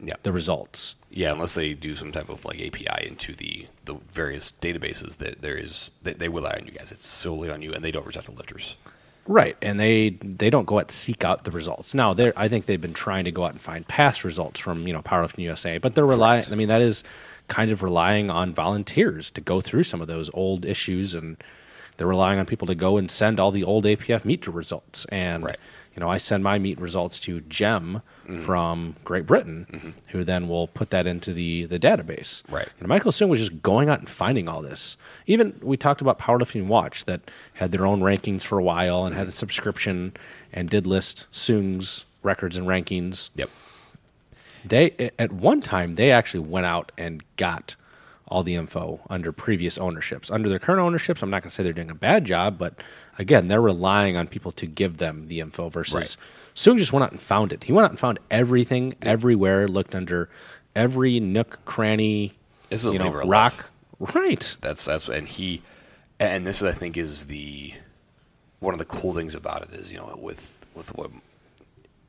Speaker 2: Yeah.
Speaker 1: the results.
Speaker 2: Yeah, unless they do some type of like API into the, the various databases that there is, they, they rely on you guys. It's solely on you, and they don't reach out to lifters.
Speaker 1: Right, and they they don't go out and seek out the results. Now, they I think they've been trying to go out and find past results from you know Powerlifting USA, but they're relying. I mean, that is kind of relying on volunteers to go through some of those old issues, and they're relying on people to go and send all the old APF meet results. And
Speaker 2: Right.
Speaker 1: You know, I send my meet results to Jem mm-hmm. from Great Britain, mm-hmm. who then will put that into the the database.
Speaker 2: Right.
Speaker 1: And Michael Soong was just going out and finding all this. Even we talked about Powerlifting Watch that had their own rankings for a while and had a mm-hmm. subscription and did list Soong's records and rankings.
Speaker 2: Yep.
Speaker 1: They at one time they actually went out and got all the info under previous ownerships. Under their current ownerships, I'm not going to say they're doing a bad job, but again, they're relying on people to give them the info versus
Speaker 2: Right.
Speaker 1: Soong just went out and found it. He went out and found everything everywhere, looked under every nook, cranny,
Speaker 2: This is a
Speaker 1: you know, rock. Right.
Speaker 2: That's that's and he and this I think is the one of the cool things about it is you know with with what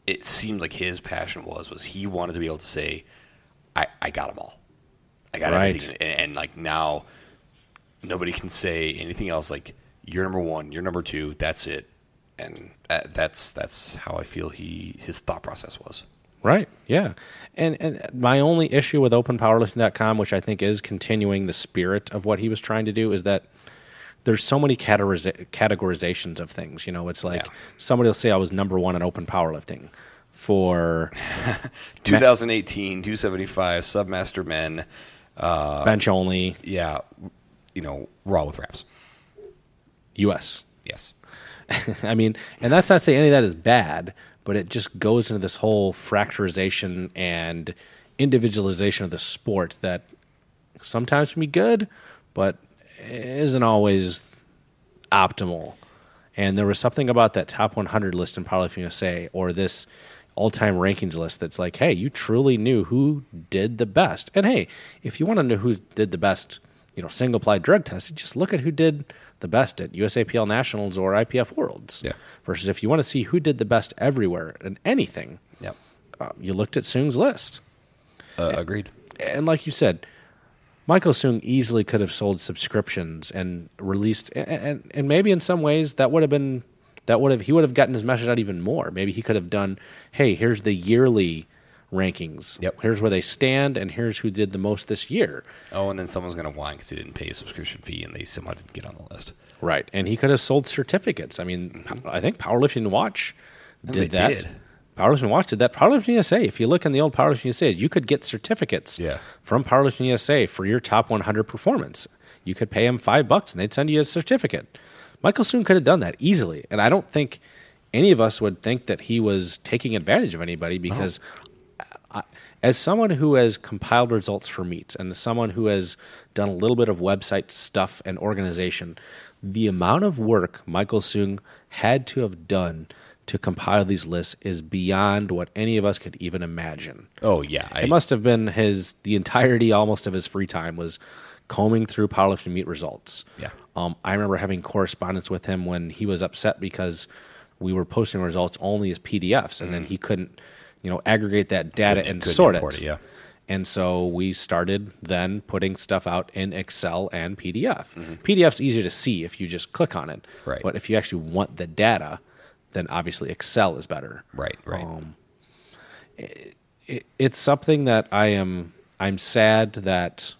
Speaker 2: it seemed like his passion was was he wanted to be able to say I I got them all I got
Speaker 1: Right.
Speaker 2: everything and, and like now nobody can say anything else like you're number one you're number two that's it and that's that's how I feel he his thought process was
Speaker 1: Right. Yeah. And and my only issue with openpowerlifting.com, which I think is continuing the spirit of what he was trying to do, is that there's so many categoriza- categorizations of things. You know, it's like
Speaker 2: Yeah.
Speaker 1: somebody will say I was number one in open powerlifting for [laughs]
Speaker 2: 2018 275 submaster men Uh,
Speaker 1: bench only
Speaker 2: yeah you know raw with wraps
Speaker 1: US.
Speaker 2: yes [laughs]
Speaker 1: I mean, and that's not saying any of that is bad, but it just goes into this whole fracturization and individualization of the sport that sometimes can be good, but isn't always optimal. And there was something about that top 100 list in Powerlifting USA or this all-time rankings list that's like, hey, you truly knew who did the best. And hey, if you want to know who did the best, you know, single applied drug test, just look at who did the best at USAPL Nationals or IPF Worlds.
Speaker 2: Yeah.
Speaker 1: Versus if you want to see who did the best everywhere and anything,
Speaker 2: yep
Speaker 1: uh, you looked at Soong's list.
Speaker 2: uh, agreed
Speaker 1: And like you said, Michael Soong easily could have sold subscriptions and released, and, and, and maybe in some ways that would have been that would have he would have gotten his message out even more. Maybe he could have done, hey, here's the yearly rankings.
Speaker 2: Yep.
Speaker 1: Here's where they stand, and here's who did the most this year.
Speaker 2: oh and then someone's gonna whine because he didn't pay a subscription fee and they somehow didn't get on the list
Speaker 1: Right. And he could have sold certificates. I mean, I think Powerlifting Watch did
Speaker 2: Mm-hmm.
Speaker 1: that.
Speaker 2: did.
Speaker 1: Powerlifting Watch did that. Powerlifting USA, if you look in the old Powerlifting USA, you could get certificates
Speaker 2: Yeah.
Speaker 1: from Powerlifting USA for your top 100 performance. You could pay them five bucks and they'd send you a certificate. Michael Soong could have done that easily. And I don't think any of us would think that he was taking advantage of anybody because as someone who has compiled results for meets and someone who has done a little bit of website stuff and organization, the amount of work Michael Soong had to have done to compile these lists is beyond what any of us could even imagine.
Speaker 2: oh yeah I,
Speaker 1: It must have been his the entirety almost of his free time was combing through powerlifting meet results.
Speaker 2: Yeah.
Speaker 1: Um, I remember having correspondence with him when he was upset because we were posting results only as PDFs, and then he couldn't, you know, aggregate that data
Speaker 2: Couldn't-
Speaker 1: and
Speaker 2: couldn't
Speaker 1: sort it.
Speaker 2: it, yeah.
Speaker 1: And so we started then putting stuff out in Excel and PDF.
Speaker 2: Mm-hmm.
Speaker 1: PDF's easier to see if you just click on it.
Speaker 2: Right.
Speaker 1: But if you actually want the data, then obviously Excel is better
Speaker 2: right right
Speaker 1: Um, it, it's something that I am I'm sad that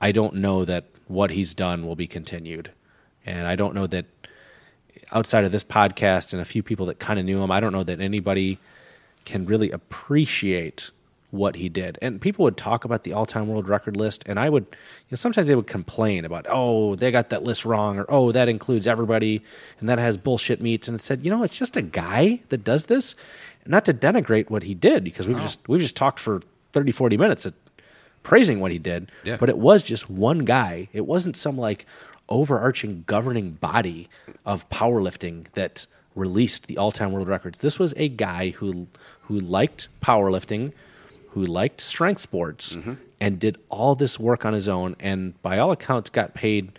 Speaker 1: I don't know that what he's done will be continued, and I don't know that outside of this podcast and a few people that kind of knew him, I don't know that anybody can really appreciate what he did. And people would talk about the all-time world record list, and I would, you know, sometimes they would complain about, oh, they got that list wrong, or oh, that includes everybody, and that has bullshit meets. And it said, you know, it's just a guy that does this. Not to denigrate what he did, because we've just we've just talked for 30, 40 minutes at praising what he did.
Speaker 2: Yeah.
Speaker 1: But it was just one guy. It wasn't some like overarching governing body of powerlifting that released the all-time world records. This was a guy who who liked powerlifting, who liked strength sports, mm-hmm. and did all this work on his own. And by all accounts, got paid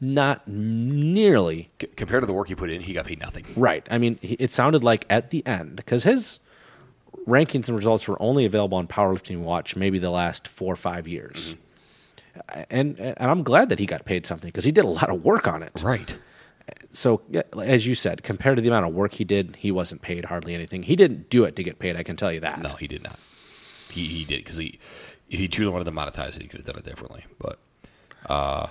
Speaker 1: not nearly
Speaker 2: C- compared to the work he put in he got paid nothing
Speaker 1: Right. I mean, he- it sounded like at the end because his rankings and results were only available on Powerlifting Watch maybe the last four or five years. Mm-hmm. And and I'm glad that he got paid something because he did a lot of work on it.
Speaker 2: right
Speaker 1: So as you said, compared to the amount of work he did, he wasn't paid hardly anything. He didn't do it to get paid. I can tell you that.
Speaker 2: No, he did not. He he did because he if he truly wanted to monetize it, he could have done it differently. But uh,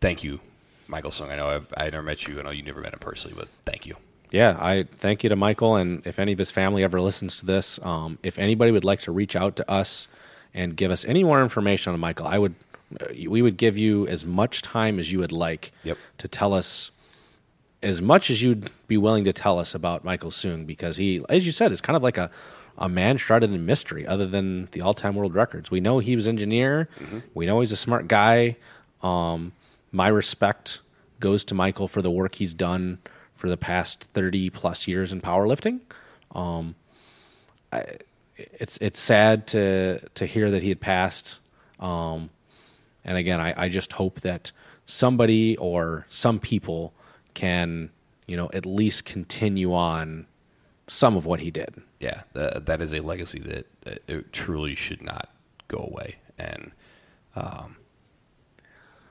Speaker 2: thank you, Michael Soong. I know I've I never met you. I know you never met him personally, but thank you.
Speaker 1: Yeah, I thank you to Michael, and if any of his family ever listens to this, um, if anybody would like to reach out to us and give us any more information on Michael, I would, we would give you as much time as you would like
Speaker 2: Yep.
Speaker 1: to tell us as much as you'd be willing to tell us about Michael Soong, because he, as you said, is kind of like a, a man shrouded in mystery other than the all-time world records. We know he was engineer. We know he's a smart guy. Um, my respect goes to Michael for the work he's done for the past 30 plus years in powerlifting. Um, I, it's it's sad to to hear that he had passed. Um, and again, I, I just hope that somebody or some people can, you know, at least continue on some of what he did.
Speaker 2: Yeah, that, that is a legacy that, that it truly should not go away. And um,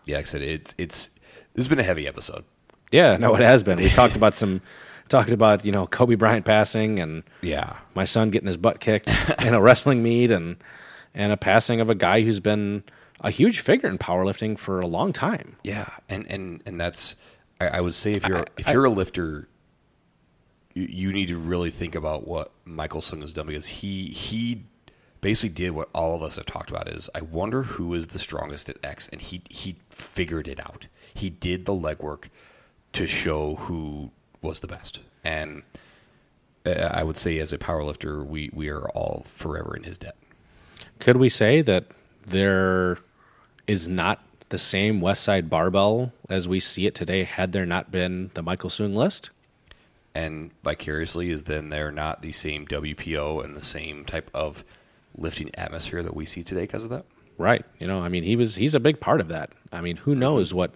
Speaker 2: yeah, like I said, it's it's this has been a heavy episode.
Speaker 1: Yeah, no, it has been. We [laughs] talked about some, talked about you know Kobe Bryant passing and
Speaker 2: Yeah,
Speaker 1: my son getting his butt kicked [laughs] in a wrestling meet and and a passing of a guy who's been a huge figure in powerlifting for a long time.
Speaker 2: yeah, and and and that's I, I would say if you're
Speaker 1: I-
Speaker 2: if you're a lifter, you, you need to really think about what Michael Soong has done because he he basically did what all of us have talked about is I wonder who is the strongest at X and he he figured it out. He did the legwork to show who was the best. And uh, I would say as a powerlifter we we are all forever in his debt.
Speaker 1: Could we say that there is not the same West Side barbell as we see it today had there not been the Michael Soong list?
Speaker 2: And vicariously is then they're not the same WPO and the same type of lifting atmosphere that we see today because of that.
Speaker 1: Right. You know, I mean, he was he's a big part of that. I mean, who mm-hmm. knows what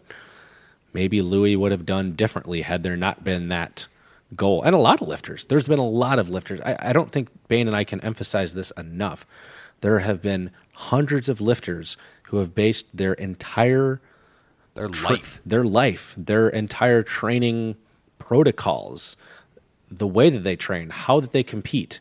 Speaker 1: maybe Louie would have done differently had there not been that goal. And a lot of lifters. There's been a lot of lifters. I, I don't think Bain and I can emphasize this enough. There have been hundreds of lifters who have based their entire
Speaker 2: Their
Speaker 1: tra-
Speaker 2: life.
Speaker 1: their life, their entire training protocols, the way that they train, how that they compete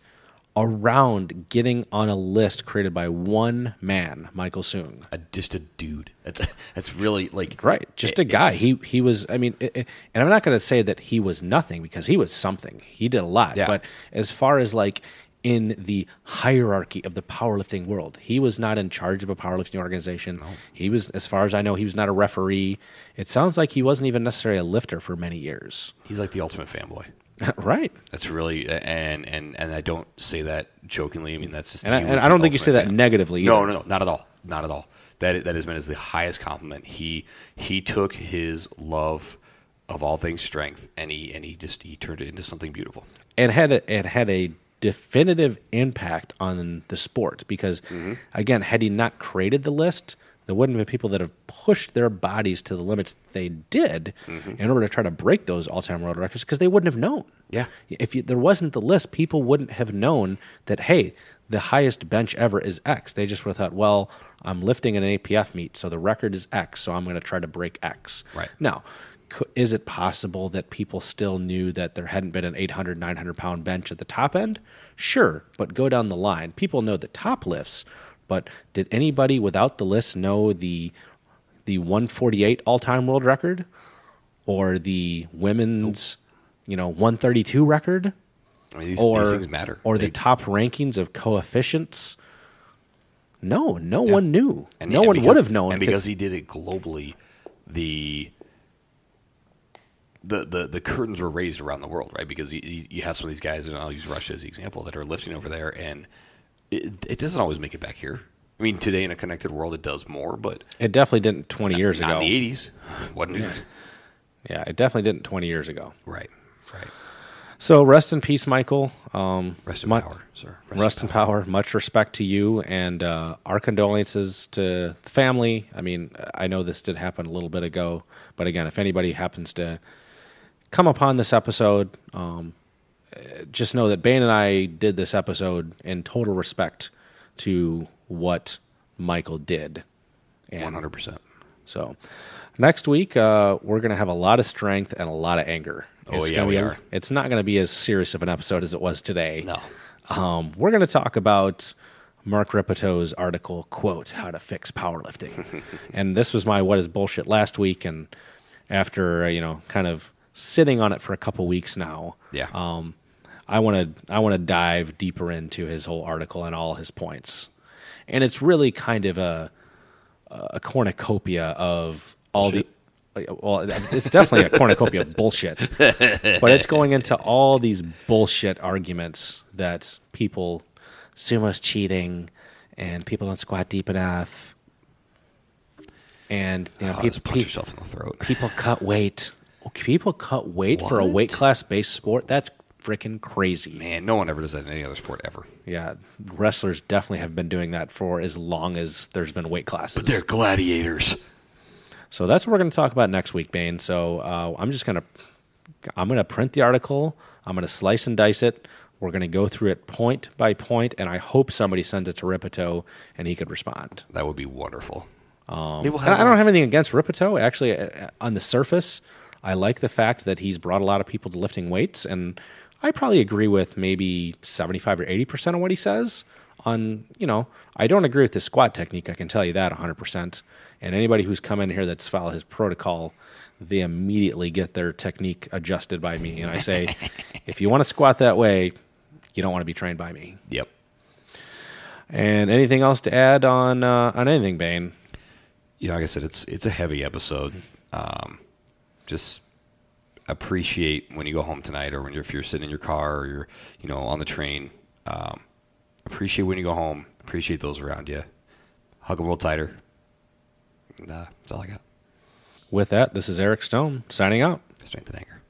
Speaker 1: around getting on a list created by one man, Michael Soong.
Speaker 2: A, just a dude. That's [laughs] that's really like
Speaker 1: Right, just a guy. He he was. I mean, it, it- and I'm not going to say that he was nothing because he was something. He did a lot.
Speaker 2: Yeah.
Speaker 1: But as far as like in the hierarchy of the powerlifting world, he was not in charge of a powerlifting organization. He was, as far as I know, he was not a referee. It sounds like he wasn't even necessarily a lifter for many years.
Speaker 2: he's like the ultimate fanboy. [laughs]
Speaker 1: right.
Speaker 2: That's really and and and I don't say that jokingly. I mean that's just
Speaker 1: And I, and I don't think you say that
Speaker 2: fan.
Speaker 1: negatively.
Speaker 2: No,
Speaker 1: either.
Speaker 2: no, no, not at all. Not at all. That that is meant as the highest compliment. He he took his love of all things strength and he and he just he turned it into something beautiful.
Speaker 1: And had a, it had a definitive impact on the sport because
Speaker 2: Mm-hmm.
Speaker 1: again had he not created the list there wouldn't have been people that have pushed their bodies to the limits they did
Speaker 2: Mm-hmm.
Speaker 1: in order to try to break those all-time world records because they wouldn't have known
Speaker 2: Yeah.
Speaker 1: if you, there wasn't the list people wouldn't have known that hey the highest bench ever is x they just would have thought well i'm lifting an apf meet so the record is x so i'm going to try to break x
Speaker 2: Right.
Speaker 1: now, is it possible that people still knew that there hadn't been an 800, 900 pound bench at the top end? Sure, but go down the line. People know the top lifts, but did anybody without the list know the the 148 all time world record or the women's, you know, 132 record?
Speaker 2: I mean these,
Speaker 1: or
Speaker 2: these things matter.
Speaker 1: or
Speaker 2: They-
Speaker 1: the top rankings of coefficients? No, no one knew.
Speaker 2: and-
Speaker 1: no
Speaker 2: and
Speaker 1: one
Speaker 2: because-
Speaker 1: would have known.
Speaker 2: And because he did it globally, the the, the, the curtains were raised around the world, right? Because you, you have some of these guys, and I'll use Russia as the example, that are lifting over there, and it, it doesn't always make it back here. I mean, today in a connected world, it does more, but
Speaker 1: it definitely didn't 20 years ago.
Speaker 2: in the '80s, [laughs] wasn't it?
Speaker 1: Yeah, it definitely didn't 20 years ago.
Speaker 2: Right, right.
Speaker 1: So rest in peace, Michael. Um,
Speaker 2: Rest in power, sir.
Speaker 1: Rest, in power. Much respect to you and uh, our condolences to the family. I mean, I know this did happen a little bit ago, but again, if anybody happens to come upon this episode, um, just know that Bain and I did this episode in total respect to what Michael did.
Speaker 2: One hundred percent.
Speaker 1: so next week, uh, we're going to have a lot of strength and a lot of anger.
Speaker 2: Oh,
Speaker 1: It's
Speaker 2: yeah,
Speaker 1: gonna
Speaker 2: we
Speaker 1: a-
Speaker 2: are.
Speaker 1: It's not going to be as serious of an episode as it was today.
Speaker 2: No.
Speaker 1: Um, we're going to talk about Mark Rippetoe's article, quote, How to Fix Powerlifting. [laughs] and this was my What is Bullshit last week. And after, uh, you know, kind of sitting on it for a couple weeks now,
Speaker 2: Yeah.
Speaker 1: um, I want to I want to dive deeper into his whole article and all his points. And it's really kind of a a cornucopia of all the well, it's definitely a cornucopia of bullshit, [laughs] but it's going into all these bullshit arguments that people sumo's cheating, and people don't squat deep enough, and you know,
Speaker 2: Oh,
Speaker 1: peop-
Speaker 2: just punch yourself in the throat.
Speaker 1: people cut weight. People cut weight for a
Speaker 2: What?
Speaker 1: weight class based sport. That's freaking crazy.
Speaker 2: Man, no one ever does that in any other sport ever.
Speaker 1: Yeah, wrestlers definitely have been doing that for as long as there's been weight classes.
Speaker 2: But they're gladiators.
Speaker 1: So that's what we're going to talk about next week, Bain. So uh, I'm just going to I'm going to print the article. I'm going to slice and dice it. We're going to go through it point by point, and I hope somebody sends it to Rippetoe and he could respond.
Speaker 2: That would be wonderful.
Speaker 1: Um,
Speaker 2: have
Speaker 1: I don't have anything against Rippetoe. Actually, uh, on the surface, I like the fact that he's brought a lot of people to lifting weights, and I probably agree with maybe 75 or 80 percent of what he says. On you know, I don't agree with his squat technique. I can tell you that 100 percent. And anybody who's come in here that's followed his protocol, they immediately get their technique adjusted by me, and I say, [laughs] if you want to squat that way, you don't want to be trained by me.
Speaker 2: Yep.
Speaker 1: And anything else to add on uh, on anything, Bain?
Speaker 2: you know, like I said, it's it's a heavy episode. Um, just appreciate when you go home tonight, or when you're if you're sitting in your car, or you're you know on the train. Um, appreciate when you go home. Appreciate those around you. Hug them a little tighter. And, uh, that's all I got.
Speaker 1: With that, this is Eric Stone signing out.
Speaker 2: Strength and anger.